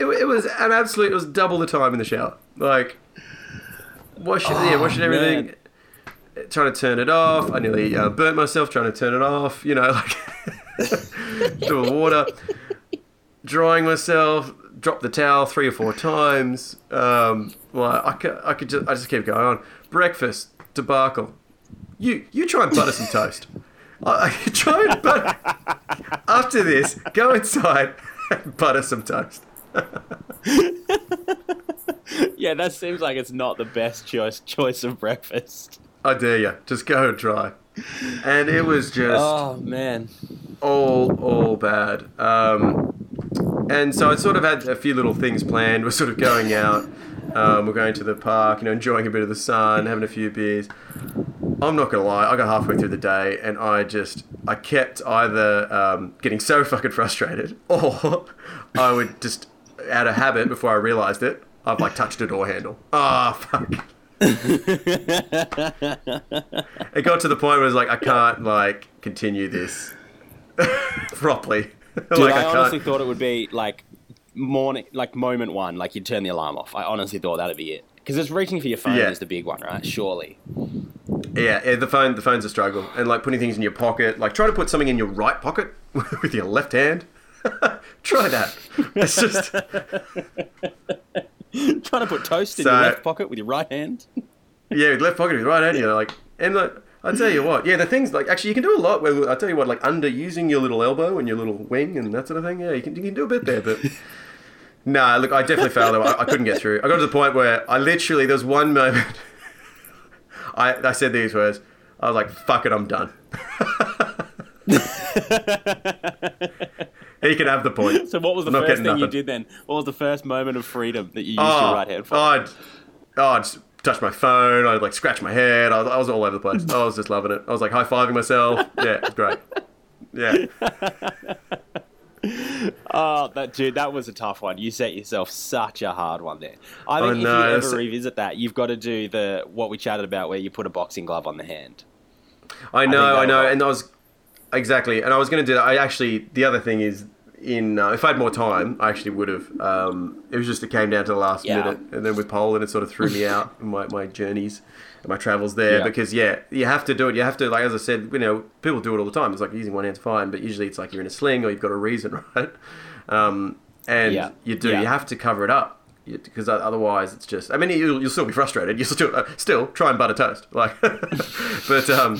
S2: it, it, was an absolute. It was double the time in the shower. Like, washing, oh, yeah, washing everything. Man. Trying to turn it off. I nearly uh, burnt myself trying to turn it off. You know, like, to water. Drying myself, dropped the towel three or four times. Um, well, I could, I could just, I just keep going on. Breakfast debacle. You, you try and butter some toast. I, I try and butter. After this, go inside and butter some toast.
S1: yeah, that seems like it's not the best choice choice of breakfast.
S2: I dare you, just go and try. And it was just
S1: oh man,
S2: all all bad. Um, and so I sort of had a few little things planned. We're sort of going out. Um, we're going to the park, you know, enjoying a bit of the sun, having a few beers. I'm not gonna lie, I got halfway through the day and I just I kept either um, getting so fucking frustrated or I would just out of habit before I realised it, I've like touched a door handle. Ah, oh, fuck. it got to the point where it was like I can't like continue this properly.
S1: Dude, like, I, I honestly thought it would be like morning, like moment one, like you'd turn the alarm off. I honestly thought that'd be it because it's reaching for your phone yeah. is the big one, right? Surely.
S2: Yeah, yeah, the phone, the phone's a struggle, and like putting things in your pocket, like try to put something in your right pocket with your left hand. Try that. It's just
S1: Trying to put toast in
S2: So-
S1: your left pocket with your right hand.
S2: yeah, with left pocket with your right hand. You know, like and like I tell you what, yeah, the things like actually you can do a lot. Where I tell you what, like under using your little elbow and your little wing and that sort of thing. Yeah, you can you can do a bit there, but. Nah, look, I definitely failed. I, I couldn't get through. I got to the point where I literally, there was one moment, I, I said these words. I was like, fuck it, I'm done. he can have the point.
S1: So what was the
S2: I'm
S1: first thing you did then? What was the first moment of freedom that you used
S2: Oh,
S1: your right hand for?
S2: oh, oh, just touch my phone. I'd like scratch my head. I was, I was all over the place. I was just loving it. I was like high fiving myself. Yeah, it was great. Yeah.
S1: Oh, that dude, that was a tough one. You set yourself such a hard one there. I
S2: Oh,
S1: think if
S2: no,
S1: you
S2: that's-
S1: ever revisit that, you've got to do the what we chatted about, where you put a boxing glove on the hand.
S2: I know,
S1: think
S2: I, know, and I was exactly, and I was going to do that. I actually, the other thing is, in uh, if I had more time, I actually would have. Um, it was just it came down to the last
S1: Yeah.
S2: minute, and then with Poland, it sort of threw me out my, my journeys and my travels there
S1: Yeah.
S2: because yeah, you have to do it. You have to like as I said, you know, people do it all the time. It's like using one hand's fine, but usually it's like you're in a sling or you've got a reason, right? Um, and
S1: Yeah.
S2: you do, you have to cover it up. Because otherwise, it's just. I mean, you'll, you'll still be frustrated. You still uh, still try and butter toast, like. but um,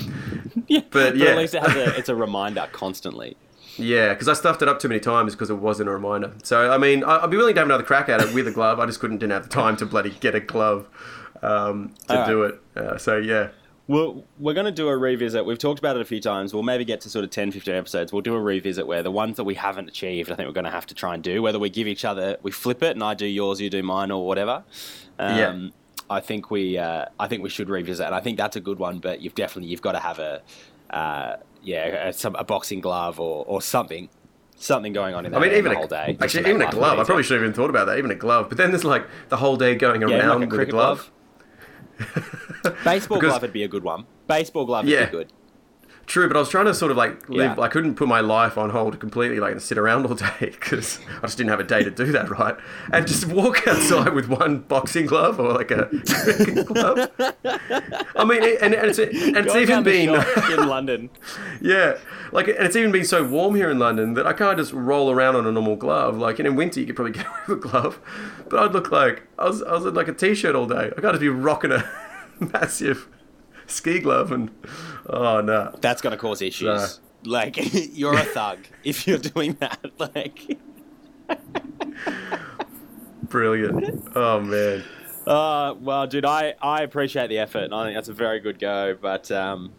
S1: Yeah,
S2: But, yeah.
S1: at least it has a, it's a reminder constantly.
S2: Yeah, because I stuffed it up too many times because it wasn't a reminder. So I mean, I- I'd be willing to have another crack at it with a glove. I just couldn't didn't have the time to bloody get a glove um, to
S1: All
S2: do it. Uh, so yeah,
S1: Well, we're going to do a revisit. We've talked about it a few times. We'll maybe get to sort of 10, 15 episodes. We'll do a revisit where the ones that we haven't achieved, I think we're going to have to try and do, whether we give each other, we flip it and I do yours, you do mine or whatever. Um,
S2: Yeah.
S1: I think we, uh, I think we should revisit, and I think that's a good one. But you've definitely, you've got to have a, uh, yeah, a, some, a boxing glove or, or something, something going on in
S2: I mean, even a,
S1: whole day.
S2: actually even a glove. I probably should have even thought about that. Even a glove. But then there's like the whole day going
S1: yeah,
S2: around
S1: like a
S2: with a glove.
S1: glove. Baseball
S2: Because-
S1: glove would be a good one. Baseball glove would
S2: Yeah.
S1: be good.
S2: True, but I was trying to sort of like live.
S1: Yeah.
S2: I couldn't put my life on hold completely, like and sit around all day because I just didn't have a day to do that, right? And just walk outside with one boxing glove or like a glove. I mean, and, and it's, and it's even been
S1: in London.
S2: Yeah, like, and it's even been so warm here in London that I can't just roll around on a normal glove. Like, and in winter you could probably get away with a glove, but I'd look like I was, I was in like a t-shirt all day. I can't just be rocking a massive ski glove and oh no.
S1: That's going to cause issues. Like you're a thug if you're doing that. Like,
S2: Brilliant. Oh man.
S1: uh, well, dude, I I appreciate the effort, and I think that's a very good go. But um,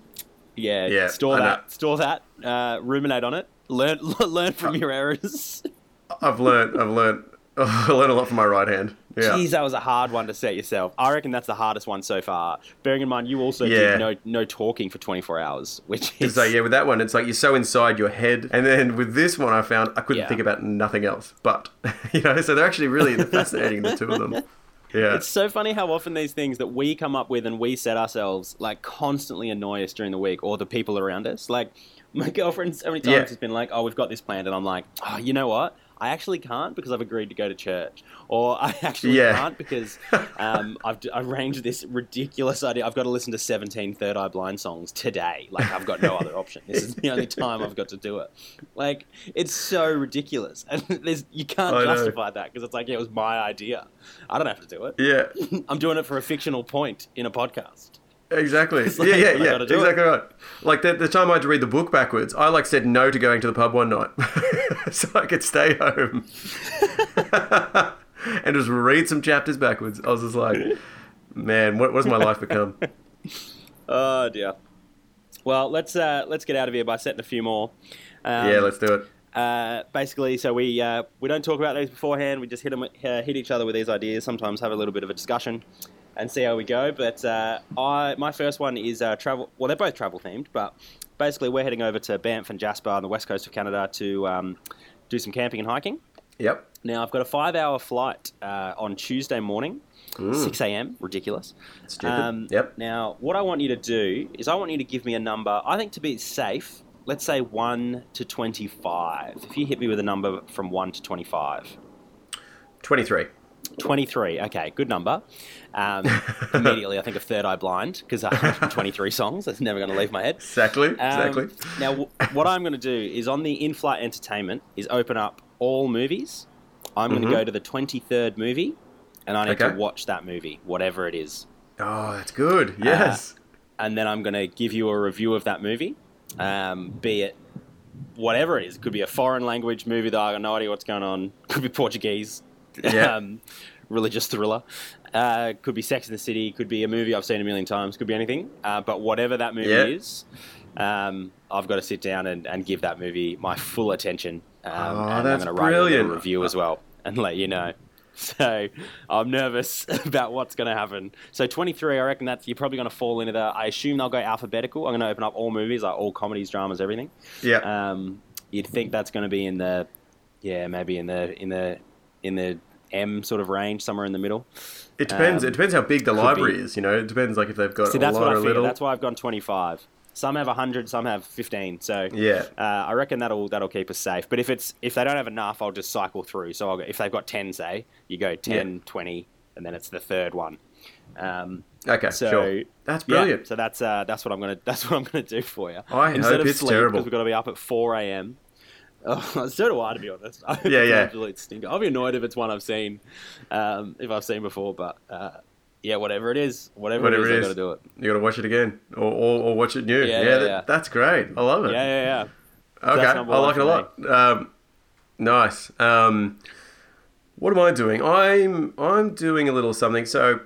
S1: yeah,
S2: Yeah,
S1: store that, store that, uh, ruminate on it, learn learn from your errors.
S2: I've learned. I've learned. I learned a lot from my right hand. Yeah.
S1: Jeez, that was a hard one to set yourself. I reckon that's the hardest one so far. Bearing in mind, you also
S2: Yeah.
S1: did no no talking for 24 hours, which is
S2: So yeah, with that one, it's like you're so inside your head, and then with this one, I found I couldn't
S1: Yeah.
S2: think about nothing else. But you know, so they're actually really fascinating, the two of them. Yeah.
S1: It's so funny how often these things that we come up with and we set ourselves like constantly annoy us during the week or the people around us. Like my girlfriend so many times
S2: Yeah.
S1: has been like, "Oh, we've got this planned," and I'm like, "Oh, you know what? I actually can't because I've agreed to go to church, or I actually
S2: Yeah.
S1: can't because um, I've arranged this ridiculous idea. I've got to listen to 17 Third Eye Blind songs today. Like I've got no other option. This is the only time I've got to do it. Like it's so ridiculous, and there's you can't
S2: I know.
S1: justify that because it's like yeah, it was my idea. I don't have to do it.
S2: yeah.
S1: I'm doing it for a fictional point in a podcast.
S2: Exactly.
S1: like,
S2: yeah, yeah, yeah. Exactly right. Like the, the time I had to read the book backwards, I like said no to going to the pub one night, so I could stay home and just read some chapters backwards. I was just like, man, what, what has my life become?
S1: Oh dear. Well, let's uh, let's get out of here by setting a few more. Um,
S2: yeah, let's do it.
S1: uh, basically, so we uh, we don't talk about these beforehand. We just hit 'em- uh, hit each other with these ideas. Sometimes have a little bit of a discussion and see how we go. But uh, I my first one is uh, travel. Well, they're both travel themed, but basically we're heading over to Banff and Jasper on the west coast of Canada to um, do some camping and hiking.
S2: Yep.
S1: Now I've got a five-hour flight uh, on Tuesday morning, six a.m. Ridiculous.
S2: Stupid. Yep.
S1: Now, what I want you to do is I want you to give me a number. I think to be safe, let's say one to twenty-five. If you hit me with a number from one to twenty-five,
S2: 23.
S1: 23. Okay, good number. Um, immediately, I think of Third Eye Blind because 123 songs. That's never going to leave my head.
S2: Exactly.
S1: Um,
S2: Exactly.
S1: now, w- what I'm going to do is on the in-flight entertainment is open up all movies. I'm going to go to the 23rd movie, and I need
S2: Okay.
S1: to watch that movie, whatever it is.
S2: oh, that's good. Yes.
S1: and then I'm going to give you a review of that movie, um, be it whatever it is. It could be a foreign language movie that I got no idea what's going on. Could be Portuguese,
S2: Yeah.
S1: um, religious thriller. Uh, could be Sex in the City. Could be a movie I've seen a million times. Could be anything. Uh, but whatever that movie
S2: Yeah.
S1: is, um, I've got to sit down and, and give that movie my full attention. Um,
S2: Oh,
S1: and
S2: that's
S1: I'm going to write a
S2: brilliant.
S1: review as well and let you know. So I'm nervous about what's going to happen. So 23, I reckon that's you're probably going to fall into the. I assume they'll go alphabetical. I'm going to open up all movies, like all comedies, dramas, everything.
S2: yeah.
S1: Um, you'd think that's going to be in the, yeah, maybe in the in the in the M sort of range, somewhere in the middle.
S2: it depends.
S1: um,
S2: it depends how big the library
S1: be.
S2: is. You know, it depends. Like if they've got
S1: See,
S2: a lot or little.
S1: That's why I've gone 25. Some have 100, some have 15. So
S2: Yeah.
S1: uh, I reckon that'll that'll keep us safe. But if it's if they don't have enough, I'll just cycle through. So I'll if they've got 10, say, you go 10, 20, and then it's the third one. Um,
S2: Okay.
S1: so
S2: sure. That's
S1: yeah,
S2: brilliant.
S1: so that's uh, that's what I'm gonna that's what I'm gonna do for you.
S2: I
S1: Instead
S2: hope
S1: of
S2: it's
S1: sleep,
S2: terrible.
S1: because we've got to be up at 4 a.m. Oh, so do I, to be honest. I
S2: Yeah, yeah.
S1: Absolute stinker. I'll be annoyed if it's one I've seen, um, if I've seen before. But uh, yeah, whatever it is, whatever,
S2: Whatever
S1: it
S2: it
S1: is,
S2: is.
S1: I got to do it.
S2: You got to watch it again, or, or, or watch it new.
S1: Yeah,
S2: Yeah,
S1: yeah,
S2: that-
S1: yeah.
S2: that's great. I love it.
S1: Yeah, yeah, yeah.
S2: Okay, I like it a lot. Um, nice. Um, what am I doing? I'm I'm doing a little something. So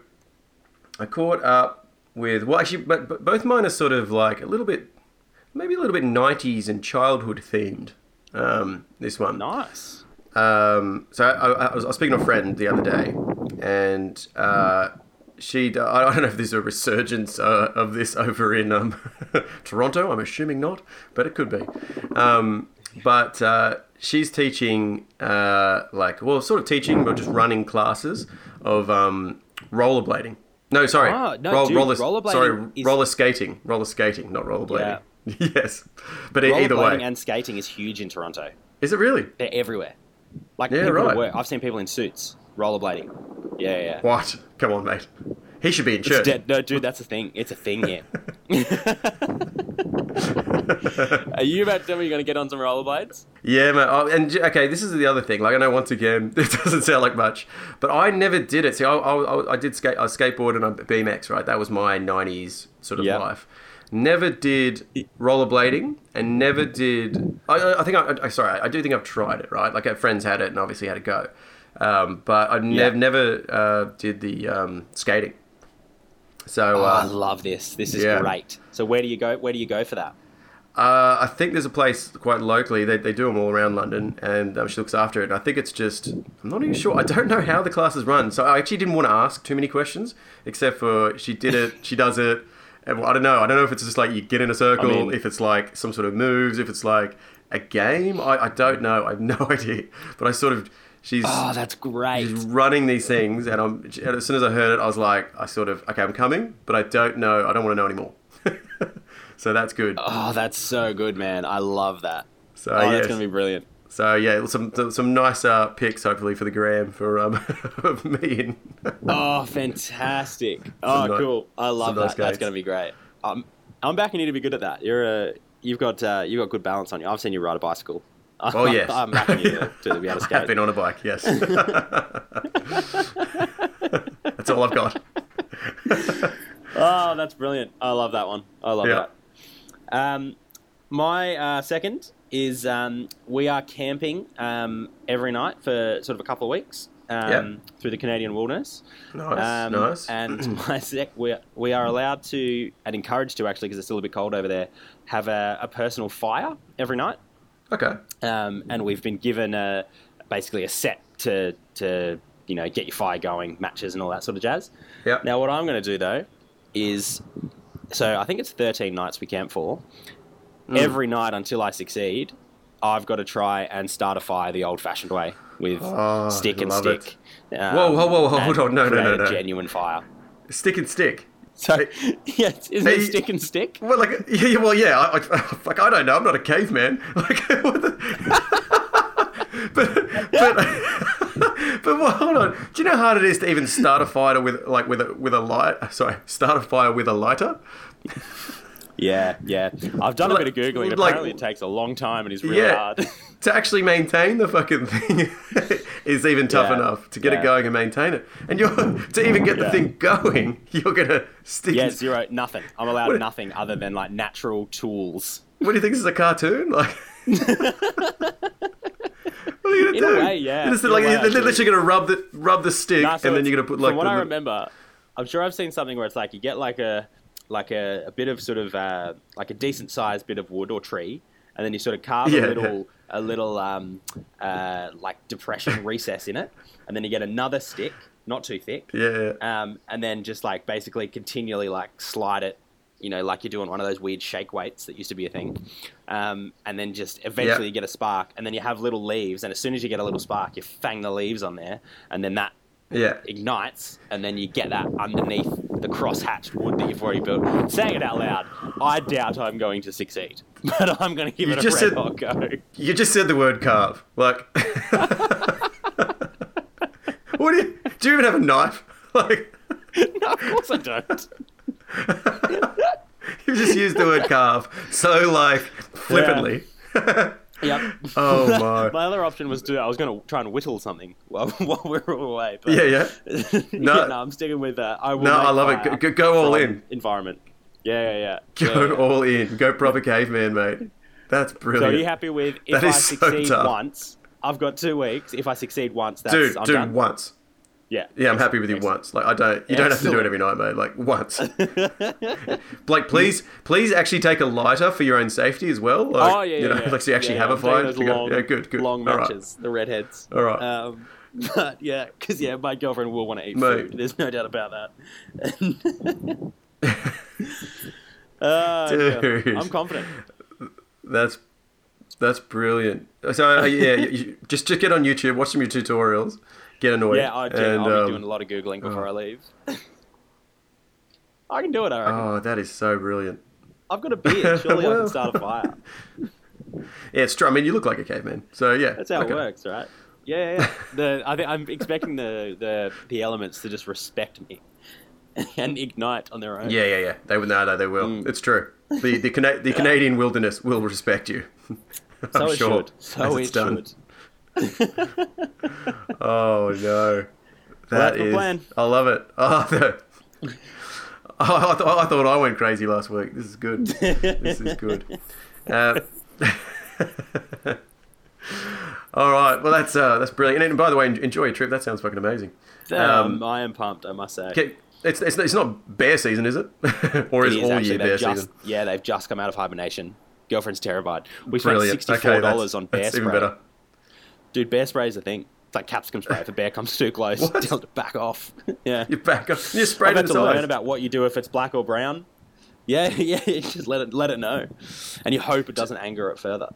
S2: I caught up with well, actually, but, but both mine are sort of like a little bit, maybe a little bit '90s and childhood themed. Um, this one.
S1: Nice.
S2: Um, so I, I, was, I was speaking to a friend the other day, and uh, she I don't know if there's a resurgence uh, of this over in um, Toronto. I'm assuming not, but it could be. Um, but uh, she's teaching, uh, like, well, sort of teaching, but just running classes of um, rollerblading. No, sorry,
S1: Ah, no,
S2: roll,
S1: dude,
S2: roller,
S1: rollerblading
S2: sorry,
S1: is-
S2: roller skating, roller skating, not rollerblading. Yeah. yes, but either way,
S1: and skating is huge in Toronto.
S2: is it really?
S1: They're everywhere. Like
S2: Yeah, right.
S1: I've seen people in suits rollerblading. Yeah. yeah.
S2: What? Come on, mate. He should be in church.
S1: dead. No, dude, that's a thing. It's a thing here. Are you about to tell me you're going to get on some rollerblades?
S2: Yeah, man. Oh, and okay, this is the other thing. Like, I know once again, it doesn't sound like much, but I never did it. See, I, I, I did skate, I skateboard and I BMX, right? That was my '90s sort of
S1: Yeah.
S2: life. Never did rollerblading, and never did. I- I, I think I, I. Sorry, I do think I've tried it, right? Like, our friends had it, and obviously had a go. Um, but I nev-
S1: Yeah.
S2: never uh, did the um, skating. So
S1: Oh, I
S2: uh,
S1: love this. This is
S2: yeah.
S1: great. So where do you go? Where do you go for that?
S2: Uh, I think there's a place quite locally. They, they do them all around London, and um, she looks after it. And I think it's just I'm not even sure. I don't know how the classes run, so I actually didn't want to ask too many questions. Except for she did it, she does it. And I don't know. I don't know if it's just like you get in a circle,
S1: mean-
S2: if it's like some sort of moves, if it's like a game. I, I don't know. I have no idea. But I sort of she's
S1: Oh, that's great.
S2: she's running these things, and I'm as soon as I heard it, I was like, I sort of okay, I'm coming, but I don't know. I don't want to know anymore. so that's good.
S1: Oh, that's so good, man. I love that.
S2: So
S1: Oh,
S2: yes.
S1: that's going to be brilliant.
S2: So yeah, some some nice uh, pics hopefully for the gram for um me and
S1: Oh, fantastic. Oh,
S2: Some ni-
S1: cool. I love that.
S2: nice
S1: That's going to be great. Um, I'm backing you to be good at that. You're a, you've got uh, you've got good balance on you. I've seen you ride a bicicle.
S2: Oh, yes.
S1: I'm you to, be able to
S2: I've been on a bike. Yes, that's all I've got.
S1: Oh, that's brilliant. I love that one. I love
S2: Yeah.
S1: that. Um, my uh, second is um, we are camping um, every night for sort of a couple of weeks um,
S2: Yeah.
S1: through the Canadian wilderness.
S2: Nice,
S1: Um,
S2: nice.
S1: And my sec, we, we are allowed to, and encouraged to actually, because it's still a bit cold over there, have a, a personal fire every night.
S2: Okay.
S1: Um, and we've been given a, basically a set to, to, you know, get your fire going, matches and all that sort of jazz.
S2: Yep.
S1: Now, what I'm going to do though is, so I think it's 13 nights we camp for.
S2: Mm.
S1: Every night until I succeed, I've got to try and start a fire the old-fashioned way with
S2: Oh,
S1: stick and stick. um,
S2: Whoa, whoa, whoa, hold on. No, no, no, no.
S1: Genuine fire.
S2: Stick and stick.
S1: So, yes, isn't
S2: Hey,
S1: it stick and stick?
S2: Well, like, yeah, yeah, well, yeah. I, I, like, I don't know. I'm not a caveman. Like, what the... but, but, but well, hold on. Do you know how hard it is to even start a fire with like with a with a light? Sorry, start a fire with a lighter.
S1: Yeah, yeah. I've done a bit of googling.
S2: like-
S1: Apparently, it takes a long time and is really
S2: Yeah.
S1: hard.
S2: to actually maintain the fucking thing is even tough
S1: Yeah,
S2: enough to get
S1: yeah.
S2: it going and maintain it. And you're to even get the thing going, you're gonna stick.
S1: yeah, zero, nothing. I'm allowed
S2: What-
S1: nothing other than like natural tools.
S2: What do you think this is a cartoon? Like. What are you gonna
S1: In a
S2: do?
S1: way, yeah.
S2: You're, just, like,
S1: way,
S2: you're literally gonna rub the rub the stick,
S1: Nah, so
S2: and then you're gonna put like.
S1: From what
S2: the,
S1: I remember, I'm sure I've seen something where it's like you get like a like a, a bit of sort of uh, like a decent sized bit of wood or tree, and then you sort of carve
S2: Yeah,
S1: a little a little um, uh, like depression recess in it, and then you get another stick, not too thick,
S2: Yeah,
S1: um, and then just like basically continually like slide it, you know, like you're doing one of those weird shake weights that used to be a thing, um, and then just eventually
S2: Yeah.
S1: you get a spark, and then you have little leaves, and as soon as you get a little spark, you fang the leaves on there, and then that
S2: yeah.
S1: ignites, and then you get that underneath the cross-hatched wood that you've already built. Saying it out loud, I doubt I'm going to succeed, but I'm going to give
S2: You
S1: it a
S2: just
S1: red
S2: said-
S1: hot go.
S2: You just said the word carve. Like, what do you? Do you even have a knife? Like,
S1: no, of course I don't.
S2: you just used the word carve so like flippantly.
S1: Yep.
S2: Oh, my.
S1: my other option was to I was going to try and whittle something while, while we were away. But
S2: Yeah, yeah.
S1: yeah,
S2: No.
S1: no, I'm sticking with uh, I will.
S2: No, I love it. Go- go all in.
S1: Environment. Yeah, yeah, yeah.
S2: Go
S1: yeah, yeah.
S2: all in. Go proper caveman, mate. That's brilliant.
S1: So are you happy with if
S2: That
S1: I
S2: is so
S1: succeed
S2: tough.
S1: once? I've got two weeks. If I succeed once, that's
S2: dude,
S1: I'm
S2: dude,
S1: done.
S2: once.
S1: Yeah.
S2: Yeah, I'm happy with you
S1: Excellent.
S2: once. Like I don't, you don't have to do it every night, mate. Like once. Blake, please, please actually take a lighter for your own safety as well. Like,
S1: oh yeah,
S2: you
S1: yeah,
S2: know,
S1: yeah.
S2: like so you actually
S1: Yeah,
S2: have a fire.
S1: those
S2: to go-
S1: long,
S2: yeah, good, good.
S1: long
S2: All right.
S1: matches, the redheads.
S2: All right.
S1: Um, but yeah, because yeah, my girlfriend will want to eat
S2: Mate.
S1: food. There's no doubt about that. Uh, yeah. I'm confident.
S2: That's that's brilliant. So uh, yeah, you, just just get on YouTube, watch some of your tutorials, get annoyed.
S1: Yeah, I do.
S2: and,
S1: I'll
S2: um,
S1: be doing a lot of googling before
S2: oh.
S1: I leave. I can do it. I reckon.
S2: Oh, that is so brilliant.
S1: I've got a beard. Surely I can start a fire.
S2: Yeah, it's true. I mean, you look like a caveman. So yeah,
S1: That's how
S2: okay.
S1: it works, right? Yeah, yeah. yeah. The I think I'm expecting the, the the elements to just respect me and ignite on their own.
S2: Yeah, yeah, yeah. They will. No, no, they will.
S1: Mm.
S2: It's true. The the, Cana- the Canadian wilderness will respect you. I'm
S1: so it
S2: sure.
S1: should. So it
S2: done.
S1: should.
S2: Oh no, that is.
S1: plan.
S2: I love it. Oh, oh I, th- I thought I went crazy last week. This is good. this is good. Uh, all right. Well, that's uh, that's brilliant. And by the way, enjoy your trip. That sounds fucking amazing.
S1: Um, I am pumped. I must say.
S2: Okay, it's, it's it's not bear season, is it? or is,
S1: It is
S2: all
S1: actually.
S2: year bear
S1: just,
S2: season?
S1: Yeah, they've just come out of hibernation. Girlfriend's terrified. We spent sixty
S2: four
S1: dollars
S2: that's,
S1: on bear
S2: that's
S1: spray.
S2: even better.
S1: Dude, bear spray is a thing. It's like capsicum spray. If a bear comes too close, tell it to back off. yeah.
S2: You're back. up. You sprayed
S1: I've had to learn about what you do if it's black or brown. Yeah, yeah. Just let it let it know, and you hope it doesn't anger it further.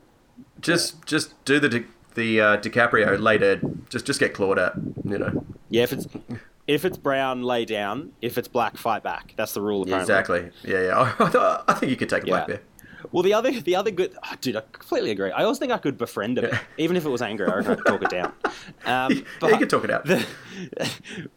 S2: Just just do the Di- the uh, DiCaprio later. Just just get clawed at. You know.
S1: Yeah, if it's if it's brown, lay down. If it's black, fight back. That's the rule.
S2: Yeah,
S1: Apparently.
S2: exactly. Yeah, yeah. I, I think you could take a black bear.
S1: Well, the other the other good, oh, dude, I completely agree. I always think I could befriend a bit, even if it was anger. I reckon I could talk it down. Um,
S2: Yeah, you could talk it out.
S1: the-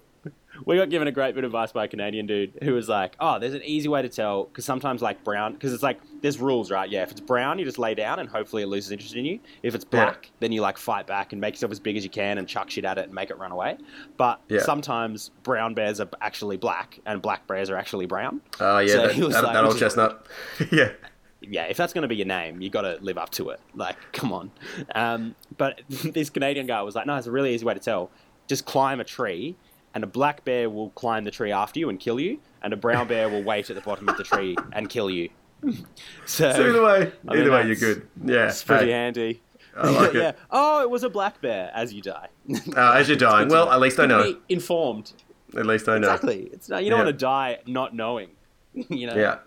S1: we got given a great bit of advice by a Canadian dude who was like, "Oh, there's an easy way to tell because sometimes like brown, because it's like there's rules, right? Yeah, if it's brown, you just lay down and hopefully it loses interest in you. If it's
S2: Yeah.
S1: black, then you like fight back and make yourself as big as you can and chuck shit at it and make it run away. But
S2: Yeah.
S1: sometimes brown bears are actually black and black bears are actually brown.
S2: Oh yeah,
S1: So
S2: that,
S1: he was
S2: that,
S1: like-
S2: that old chestnut. yeah.
S1: Yeah, if that's going to be your name, you got to live up to it. Like, come on. Um, but this Canadian guy was like, no, it's a really easy way to tell. Just climb a tree, and a black bear will climb the tree after you and kill you, and a brown bear will wait at the bottom of the tree and kill you. So,
S2: So either way,
S1: I mean,
S2: either way, you're good. Yeah.
S1: it's pretty
S2: hey,
S1: handy.
S2: I like it.
S1: yeah. Oh, it was a black bear as you die.
S2: uh, as you're dying, well, at least I know.
S1: informed.
S2: At least I know.
S1: Exactly. It's not, you don't
S2: Yeah.
S1: want to die not knowing. you know.
S2: Yeah.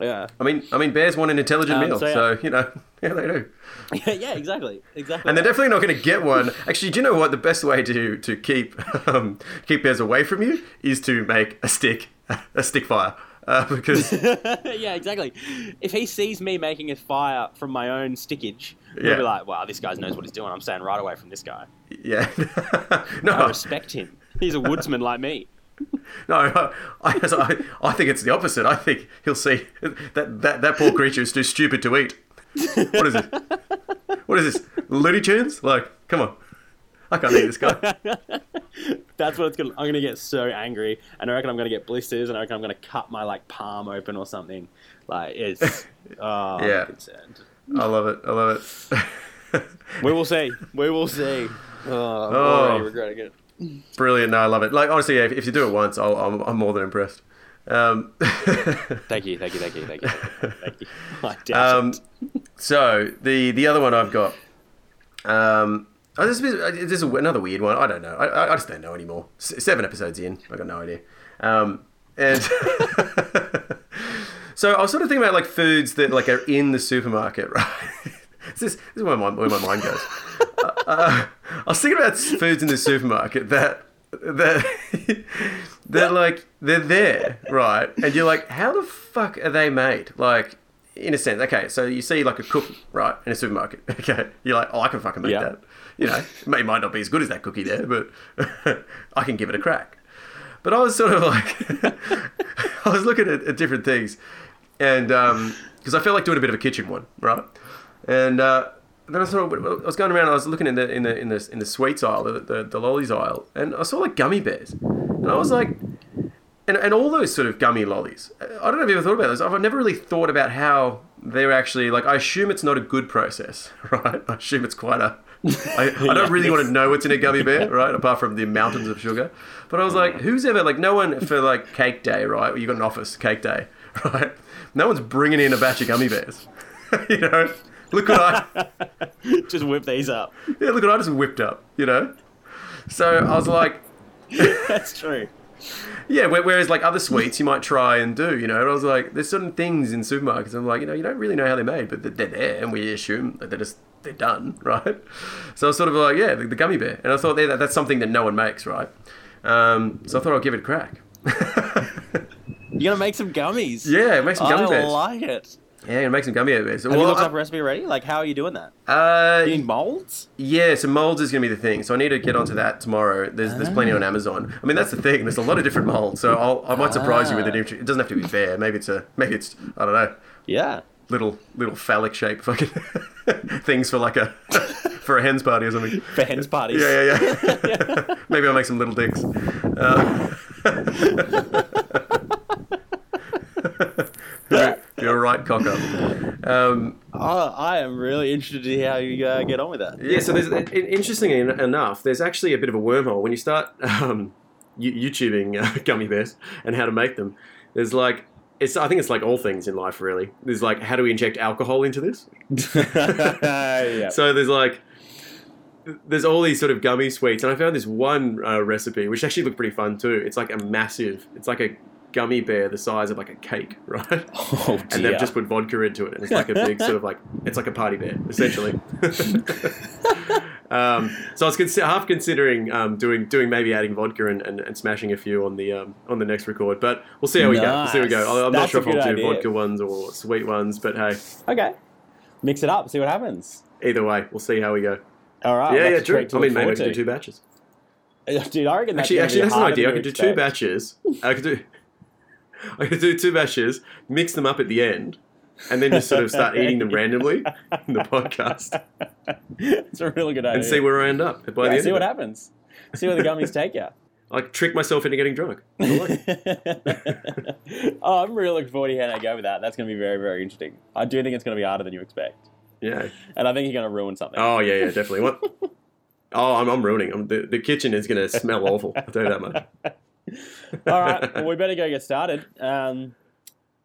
S1: Yeah.
S2: I mean, I mean, bears want an intelligent
S1: Um,
S2: meal,
S1: so, yeah.
S2: so you know, yeah, they do.
S1: yeah. Exactly. Exactly.
S2: And they're definitely not going to get one. Actually, do you know what? The best way to to keep um, keep bears away from you is to make a stick a stick fire. uh, because
S1: yeah, exactly. If he sees me making a fire from my own stickage, he'll be like, "Wow, this guy knows what he's doing. I'm staying right away from this guy.
S2: yeah, no, I
S1: respect him. He's a woodsman like me."
S2: No, I, I, I think it's the opposite. I think he'll see that that, that poor creature is too stupid to eat. What is it? What is this? Looney Tunes? Like, come on, I can't eat this guy.
S1: That's what it's gonna. I'm gonna get so angry, and I reckon I'm gonna get blisters, and I reckon I'm gonna cut my like palm open or something. Like it's. Oh,
S2: Yeah. I love it. I love it.
S1: We will see. We will see. Oh, I'm
S2: Oh.
S1: already regretting it.
S2: Brilliant. No, I love it. Like honestly, yeah, if, if you do it once, I'll, I'm, I'm more than impressed. Um,
S1: Thank you, thank you, thank you, thank you, thank you. I
S2: um, so the the other one I've got. Um, oh, this is, this is another weird one. I don't know. I, I- I just don't know anymore. S- seven episodes in, I got no idea. Um, and so I was sort of thinking about like foods that like are in the supermarket, right? This, is, this is where my where my mind goes. uh, I was thinking about foods in the supermarket that that they're like they're there, right? And you're like, how the fuck are they made? Like, in a sense, okay. So you see like a cookie, right, in a supermarket. Okay, you're like, oh, I can fucking make
S1: Yeah.
S2: that. You know, it may- might not be as good as that cookie there, but I can give it a crack. But I was sort of like, I was looking at, at different things, and because I felt like doing a bit of a kitchen one, right? And uh, then I of, I was going around. I was looking in the in the in the in the sweets aisle, the the, the lollies aisle, and I saw like gummy bears, and I was like, and, and all those sort of gummy lollies. I don't know if you've ever thought about this. I've never really thought about how they're actually like. I assume it's not a good process, right? I assume it's quite a. I, I don't really want to know what's in a gummy bear, right? Apart from the mountains of sugar. But I was like, who's ever like no one for like cake day, right? You got an office cake day, right? No one's bringing in a batch of gummy bears. you know, look what I
S1: Just whip these up.
S2: yeah, look what I just whipped up. You know, so I was like,
S1: That's true.
S2: Yeah, whereas like other sweets you might try and do, you know. And I was like, there's certain things in supermarkets. I'm like, you know, you don't really know how they're made, but they're- there, and we assume that they're just they're done, right? So I was sort of like, yeah, the, the gummy bear, and I thought yeah, that, that's something that no one makes, right? Um, so I thought I'd give it a crack.
S1: You're gonna make some gummies.
S2: yeah, make some gummy
S1: I
S2: bears.
S1: like it.
S2: Yeah, gonna make some gummy bears.
S1: Have you looked up a recipe already? Like, how are you doing that?
S2: uh,
S1: You need molds?
S2: Yeah, so molds is going to be the thing. So I need to get onto that tomorrow. There's there's plenty on Amazon. I mean, that's the thing. There's a lot of different molds. So I'll, I might surprise you with it. It doesn't have to be bear. Maybe it's a maybe it's I don't know
S1: Yeah.
S2: little little phallic shape fucking things for like a for a hens party or something.
S1: For hens parties.
S2: Yeah, yeah, yeah. maybe I'll make some little dicks. Uh, you're, right cocker. Um,
S1: Oh, I am really interested to hear how you uh, get on with that.
S2: Yeah, so there's interestingly enough, there's actually a bit of a wormhole when you start um, YouTubing uh, gummy bears and how to make them. There's like it's I think it's like all things in life really. There's like how do we inject alcohol into this?
S1: yeah.
S2: So there's like there's all these sort of gummy sweets, and I found this one uh, recipe which actually looked pretty fun too. It's like a massive, it's like a gummy bear the size of like a cake, right?
S1: Oh
S2: and they've just put vodka into it, and it's like a big sort of like it's like a party bear essentially. um, so I was consi- half considering um, doing doing maybe adding vodka and, and, and smashing a few on the um, on the next record, but we'll see how we go. We'll see how we go.
S1: Nice.
S2: I'm not sure if I'll do
S1: idea.
S2: vodka ones or sweet ones, but hey,
S1: okay. Mix it up. See what happens.
S2: either way, we'll see how we go.
S1: All right.
S2: yeah, yeah, true. I mean, maybe I
S1: forward
S2: could do two batches.
S1: Dude, I reckon that's
S2: Actually, actually, that's an idea. I could do two batches. I could do. I could do two batches, mix them up at the end, and then just sort of start eating them randomly in the podcast,
S1: it's a really good idea.
S2: and see where I end up by the
S1: yeah,
S2: end.
S1: see what happens. See where the gummies take you.
S2: I trick myself into getting drunk. I like it.
S1: oh, I'm really looking forward to hearing how you go with that. That's going to be very, very interesting. I do think it's going to be harder than you expect,
S2: yeah.
S1: and I think you're going to ruin something.
S2: Oh yeah, yeah, definitely. What? Oh, I'm, I'm ruining. I'm, the, the kitchen is going to smell awful. I'll tell you that much.
S1: All right, well, we better go get started. Um,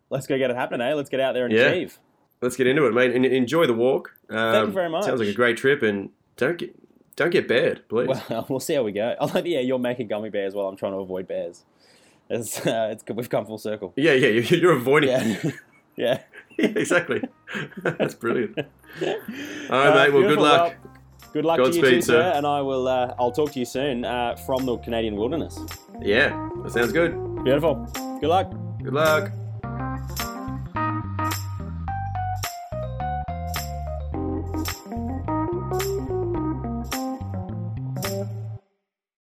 S1: let's go get it happening, eh? Let's get out there and
S2: Yeah.
S1: achieve.
S2: Let's get into it, mate. And enjoy the walk. Um,
S1: you very much.
S2: Sounds like a great trip, and don't get don't get bad, please.
S1: Well, we'll see how we go. I like, yeah, you're making gummy bears while I'm trying to avoid bears. It's, uh, it's we've come full circle.
S2: yeah, yeah, you- you're avoiding.
S1: Yeah, yeah.
S2: Yeah, exactly. That's brilliant. All right,
S1: Uh,
S2: mate. Well, good luck.
S1: Well, good luck to you too,
S2: sir.
S1: sir. And I will. Uh, I'll talk to you soon uh, from the Canadian wilderness.
S2: Yeah, that sounds good.
S1: Beautiful. Good luck.
S2: Good luck.